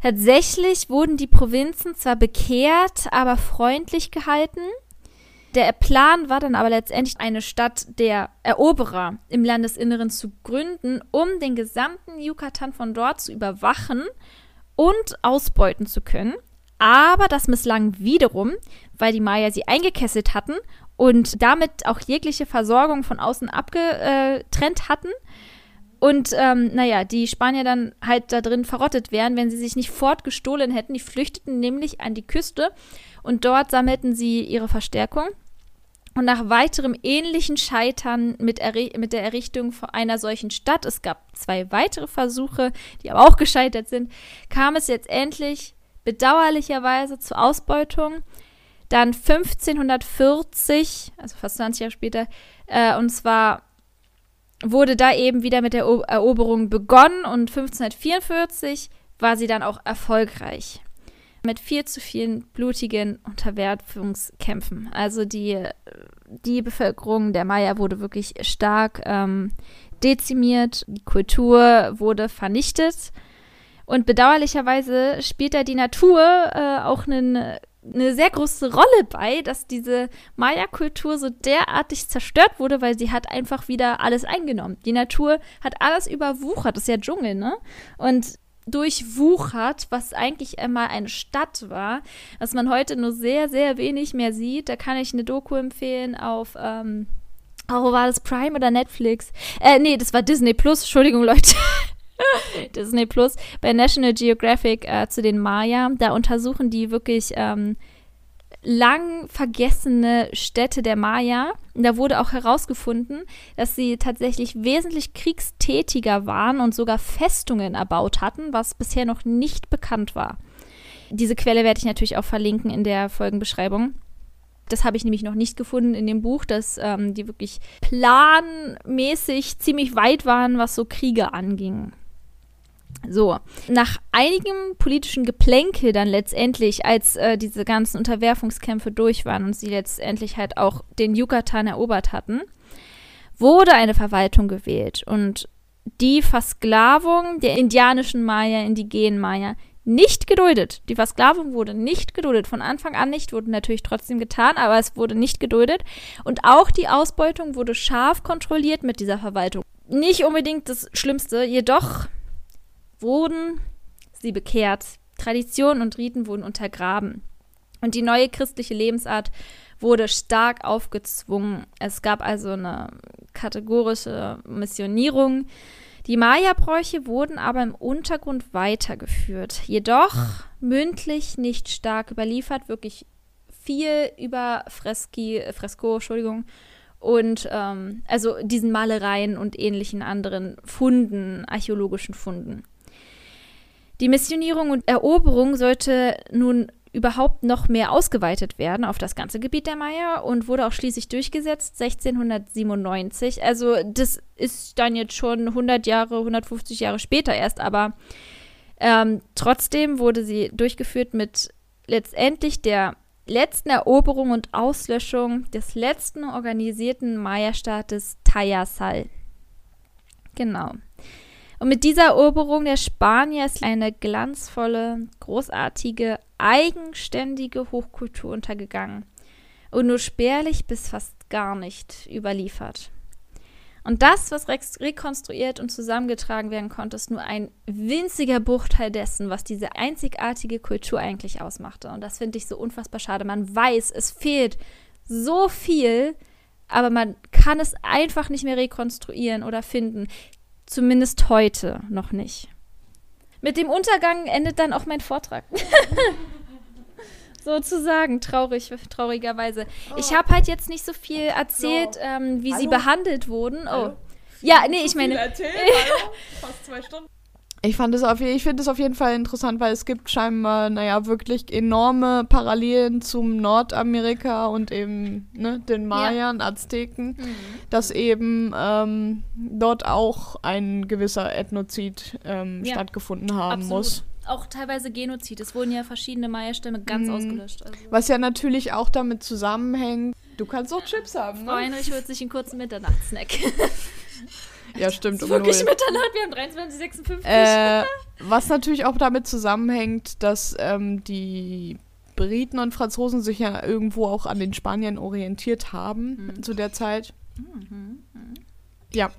Tatsächlich wurden die Provinzen zwar bekehrt, aber freundlich gehalten. Der Plan war dann aber letztendlich eine Stadt der Eroberer im Landesinneren zu gründen, um den gesamten Yucatan von dort zu überwachen und ausbeuten zu können. Aber das misslang wiederum, weil die Maya sie eingekesselt hatten und damit auch jegliche Versorgung von außen abgetrennt hatten. Und ähm, naja, die Spanier dann halt da drin verrottet wären, wenn sie sich nicht fortgestohlen hätten. Die flüchteten nämlich an die Küste und dort sammelten sie ihre Verstärkung Und nach weiterem ähnlichen Scheitern mit, mit, der Errichtung einer solchen Stadt, es gab zwei weitere Versuche, die aber auch gescheitert sind, kam es jetzt endlich bedauerlicherweise zur Ausbeutung. Dann 1540, also fast 20 Jahre später, äh, und zwar wurde da eben wieder mit der Eroberung begonnen und 1544 war sie dann auch erfolgreich mit viel zu vielen blutigen Unterwerfungskämpfen. Also die, die Bevölkerung der Maya wurde wirklich stark ähm, dezimiert, die Kultur wurde vernichtet. Und bedauerlicherweise spielt da die Natur äh, auch eine, eine sehr große Rolle bei, dass diese Maya-Kultur so derartig zerstört wurde, weil sie hat einfach wieder alles eingenommen. Die Natur hat alles überwuchert. Das ist ja Dschungel, ne? Und durchwuchert, was eigentlich einmal eine Stadt war, was man heute nur sehr, sehr wenig mehr sieht. Da kann ich eine Doku empfehlen auf, ähm, oh, war das Prime oder Netflix? Äh, nee, das war Disney Plus, Entschuldigung, Leute. Disney Plus bei National Geographic äh, zu den Maya. Da untersuchen die wirklich ähm, lang vergessene Städte der Maya. Und da wurde auch herausgefunden, dass sie tatsächlich wesentlich kriegstätiger waren und sogar Festungen erbaut hatten, was bisher noch nicht bekannt war. Diese Quelle werde ich natürlich auch verlinken in der Folgenbeschreibung. Das habe ich nämlich noch nicht gefunden in dem Buch, dass ähm, die wirklich planmäßig ziemlich weit waren, was so Kriege anging. So, nach einigem politischen Geplänkel dann letztendlich, als äh, diese ganzen Unterwerfungskämpfe durch waren und sie letztendlich halt auch den Yucatan erobert hatten, wurde eine Verwaltung gewählt und die Versklavung der indianischen Maya, indigenen Maya, nicht geduldet. Die Versklavung wurde nicht geduldet. Von Anfang an nicht, wurde natürlich trotzdem getan, aber es wurde nicht geduldet. Und auch die Ausbeutung wurde scharf kontrolliert mit dieser Verwaltung. Nicht unbedingt das Schlimmste, jedoch wurden sie bekehrt. Traditionen und Riten wurden untergraben. Und die neue christliche Lebensart wurde stark aufgezwungen. Es gab also eine kategorische Missionierung. Die Maya-Bräuche wurden aber im Untergrund weitergeführt. Jedoch ah. mündlich nicht stark überliefert, wirklich viel über Freski, Fresko, Entschuldigung, und ähm, also diesen Malereien und ähnlichen anderen Funden, archäologischen Funden. Die Missionierung und Eroberung sollte nun überhaupt noch mehr ausgeweitet werden auf das ganze Gebiet der Maya und wurde auch schließlich durchgesetzt 1697. Also das ist dann jetzt schon 100 Jahre, 150 Jahre später erst, aber ähm, trotzdem wurde sie durchgeführt mit letztendlich der letzten Eroberung und Auslöschung des letzten organisierten Maya-Staates Tayasal. Genau. Und mit dieser Eroberung der Spanier ist eine glanzvolle, großartige, eigenständige Hochkultur untergegangen und nur spärlich bis fast gar nicht überliefert. Und das, was rekonstruiert und zusammengetragen werden konnte, ist nur ein winziger Bruchteil dessen, was diese einzigartige Kultur eigentlich ausmachte. Und das finde ich so unfassbar schade. Man weiß, es fehlt so viel, aber man kann es einfach nicht mehr rekonstruieren oder finden. Zumindest heute noch nicht. Mit dem Untergang endet dann auch mein Vortrag. Sozusagen, traurig, traurigerweise. Oh. Ich habe halt jetzt nicht so viel erzählt, so. ähm, wie Hallo? sie behandelt wurden. Oh. Hallo? Ja, nee, ich meine. Erzählt, Fast zwei Stunden. Ich fand es auf, ich finde es auf jeden Fall interessant, weil es gibt scheinbar, naja, wirklich enorme Parallelen zum Nordamerika und eben ne, den Mayern, ja. Azteken, mhm. dass eben ähm, dort auch ein gewisser Ethnozid ähm, ja. stattgefunden haben Absolut. muss. Auch teilweise Genozid. Es wurden ja verschiedene Maya-Stämme ganz mhm. ausgelöscht. Also. Was ja natürlich auch damit zusammenhängt. Du kannst auch Chips haben, ne? Heinrich holt sich einen kurzen Mitternachtssnack. Ja, stimmt. Um wirklich Mitternacht, wir haben 23,56. Äh, was natürlich auch damit zusammenhängt, dass ähm, die Briten und Franzosen sich ja irgendwo auch an den Spaniern orientiert haben mhm. zu der Zeit. Mhm. Mhm. Ja.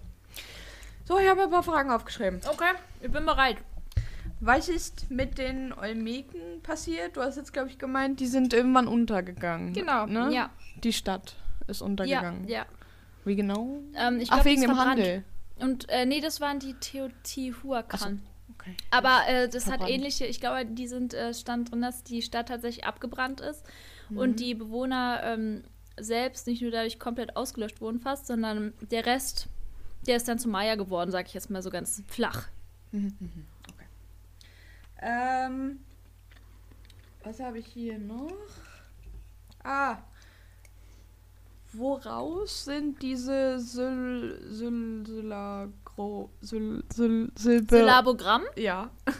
So, ich habe ein paar Fragen aufgeschrieben. Okay, ich bin bereit. Was ist mit den Olmeken passiert? Du hast jetzt, glaube ich, gemeint, die sind irgendwann untergegangen. Genau, ne? ja. Die Stadt ist untergegangen. Ja, ja. Wie genau? Ähm, Ach, glaub, wegen dem Handel. Und äh, nee, das waren die Teotihuacan. So, okay. Aber äh, das verbrannt. hat ähnliche, ich glaube, die sind äh, stand drin, dass die Stadt tatsächlich abgebrannt ist mhm. und die Bewohner ähm, selbst nicht nur dadurch komplett ausgelöscht wurden fast, sondern der Rest, der ist dann zu Maya geworden, sag ich jetzt mal so ganz flach. Okay. Ähm, was habe ich hier noch? Ah. Woraus sind diese Syl Syl Sylagro Syl Syl Silbe Syllabogramm? Ja.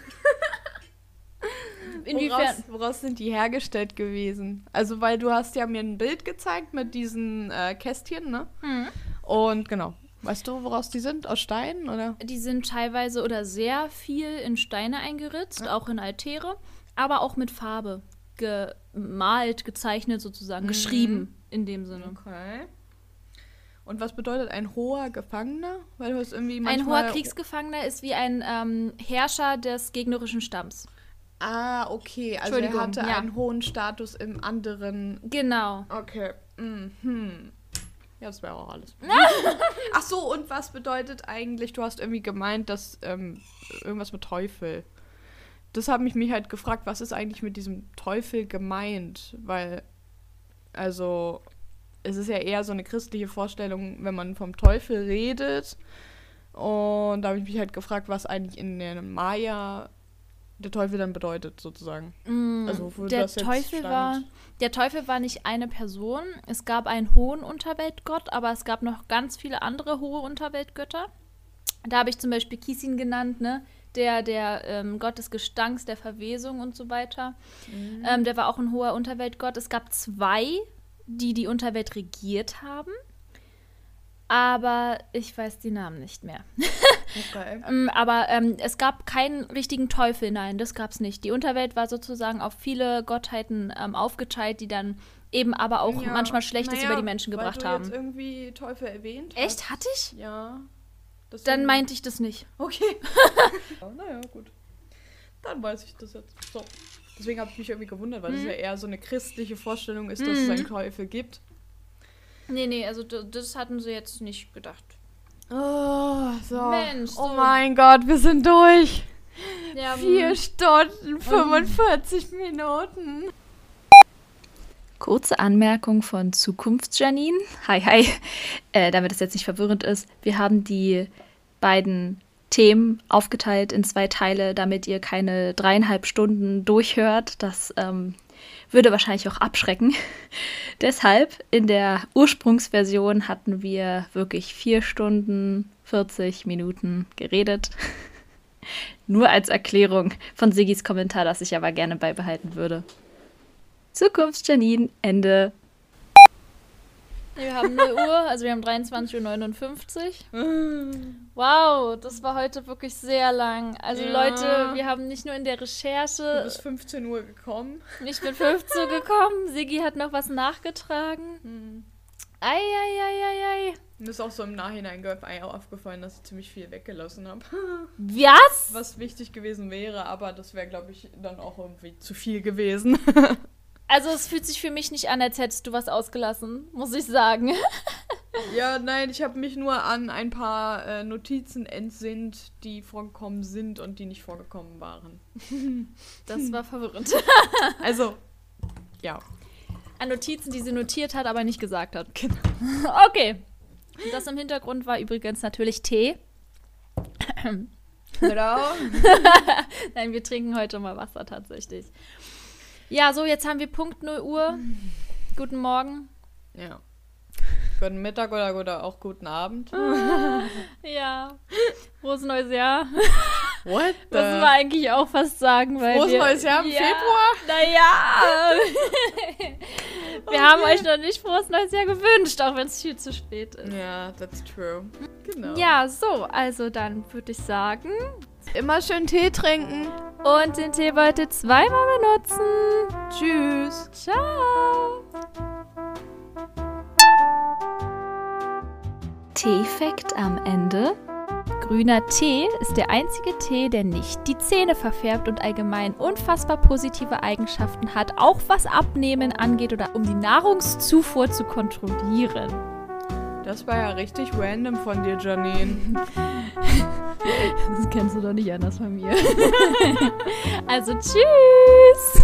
Inwiefern? Woraus, woraus sind die hergestellt gewesen? Also, weil du hast ja mir ein Bild gezeigt mit diesen äh, Kästchen, ne? Hm. Und genau. Weißt du, woraus die sind? Aus Stein oder? Die sind teilweise oder sehr viel in Steine eingeritzt, auch in Altäre, aber auch mit Farbe gemalt, gezeichnet sozusagen, Mhm. geschrieben in dem Sinne. Okay. Und was bedeutet ein hoher Gefangener? Weil du hast irgendwie Ein hoher Kriegsgefangener ist wie ein ähm, Herrscher des gegnerischen Stamms. Ah, okay. Also er hatte ja. einen hohen Status im anderen... Genau. Okay. Mhm. Ja, das wäre auch alles. Ach so, und was bedeutet eigentlich, du hast irgendwie gemeint, dass ähm, irgendwas mit Teufel. Das habe ich mich halt gefragt, was ist eigentlich mit diesem Teufel gemeint? Weil, also, es ist ja eher so eine christliche Vorstellung, wenn man vom Teufel redet. Und da habe ich mich halt gefragt, was eigentlich in der Maya der Teufel dann bedeutet, sozusagen. Mm, Also, wo der das jetzt Teufel stand. war der Teufel war nicht eine Person. Es gab einen hohen Unterweltgott, aber es gab noch ganz viele andere hohe Unterweltgötter. Da habe ich zum Beispiel Kisin genannt, ne? Der, der ähm, Gott des Gestanks, der Verwesung und so weiter. Mhm. Ähm, der war auch ein hoher Unterweltgott. Es gab zwei, die die Unterwelt regiert haben. Aber ich weiß die Namen nicht mehr. Okay. Ähm, aber ähm, es gab keinen richtigen Teufel, nein, das gab es nicht. Die Unterwelt war sozusagen auf viele Gottheiten ähm, aufgeteilt, die dann eben aber auch Ja, manchmal Schlechtes naja, über die Menschen gebracht weil du haben. Jetzt irgendwie Teufel erwähnt. hast. Echt, hatte ich? Ja. Dann Deswegen- meinte ich das nicht. Okay. ja, naja, gut. Dann weiß ich das jetzt. So. Deswegen habe ich mich irgendwie gewundert, weil das Mhm. ja eher so eine christliche Vorstellung ist, dass es einen Teufel gibt. Nee, nee, also das hatten sie jetzt nicht gedacht. Oh, so. Mensch, oh mein Gott, wir sind durch. Ja, Vier Stunden, 45 Minuten. Kurze Anmerkung von Zukunftsjanine. Hi, hi. Äh, damit es jetzt nicht verwirrend ist, wir haben die beiden Themen aufgeteilt in zwei Teile, damit ihr keine dreieinhalb Stunden durchhört. Das ähm, würde wahrscheinlich auch abschrecken. Deshalb, in der Ursprungsversion hatten wir wirklich vier Stunden, 40 Minuten geredet. Nur als Erklärung von Sigis Kommentar, das ich aber gerne beibehalten würde. Zukunftsjanine, Ende. Wir haben 0 Uhr, also wir haben 23.59 Uhr. Wow, das war heute wirklich sehr lang. Also Ja. Leute, wir haben nicht nur in der Du Recherche, bist 15 Uhr gekommen. ich bin 15 Uhr gekommen, Sigi hat noch was nachgetragen. Eieieiei. Mir ist auch so im Nachhinein ge- aufgefallen, dass ich ziemlich viel weggelassen habe. Was? Was wichtig gewesen wäre, aber das wäre, glaube ich, dann auch irgendwie zu viel gewesen. Also es fühlt sich für mich nicht an, als hättest du was ausgelassen, muss ich sagen. ja, nein, ich habe mich nur an ein paar äh, Notizen entsinnt, die vorgekommen sind und die nicht vorgekommen waren. Das war verwirrend. Also, ja. An Notizen, die sie notiert hat, aber nicht gesagt hat. Genau. Okay. Das im Hintergrund war übrigens natürlich Tee. Genau. Nein, wir trinken heute mal Wasser tatsächlich. Ja, so, jetzt haben wir Punkt 0 Uhr. Guten Morgen. ja. Guten Mittag oder, oder auch guten Abend. Ja. Frohes neues Jahr. What? Müssen wir eigentlich auch fast sagen, weil Frohes wir, neues Jahr im ja, Februar? Naja. wir haben euch noch nicht frohes neues Jahr gewünscht, auch wenn es viel zu spät ist. Ja, that's true. Genau. Ja, so, also dann würde ich sagen. Immer schön Tee trinken. Und den Teebeutel zweimal benutzen. Tschüss. Ciao. Teefakt am Ende. Grüner Tee ist der einzige Tee, der nicht die Zähne verfärbt und allgemein unfassbar positive Eigenschaften hat, auch was Abnehmen angeht oder um die Nahrungszufuhr zu kontrollieren. Das war ja richtig random von dir, Janine. Das kennst du doch nicht anders von mir. also tschüss!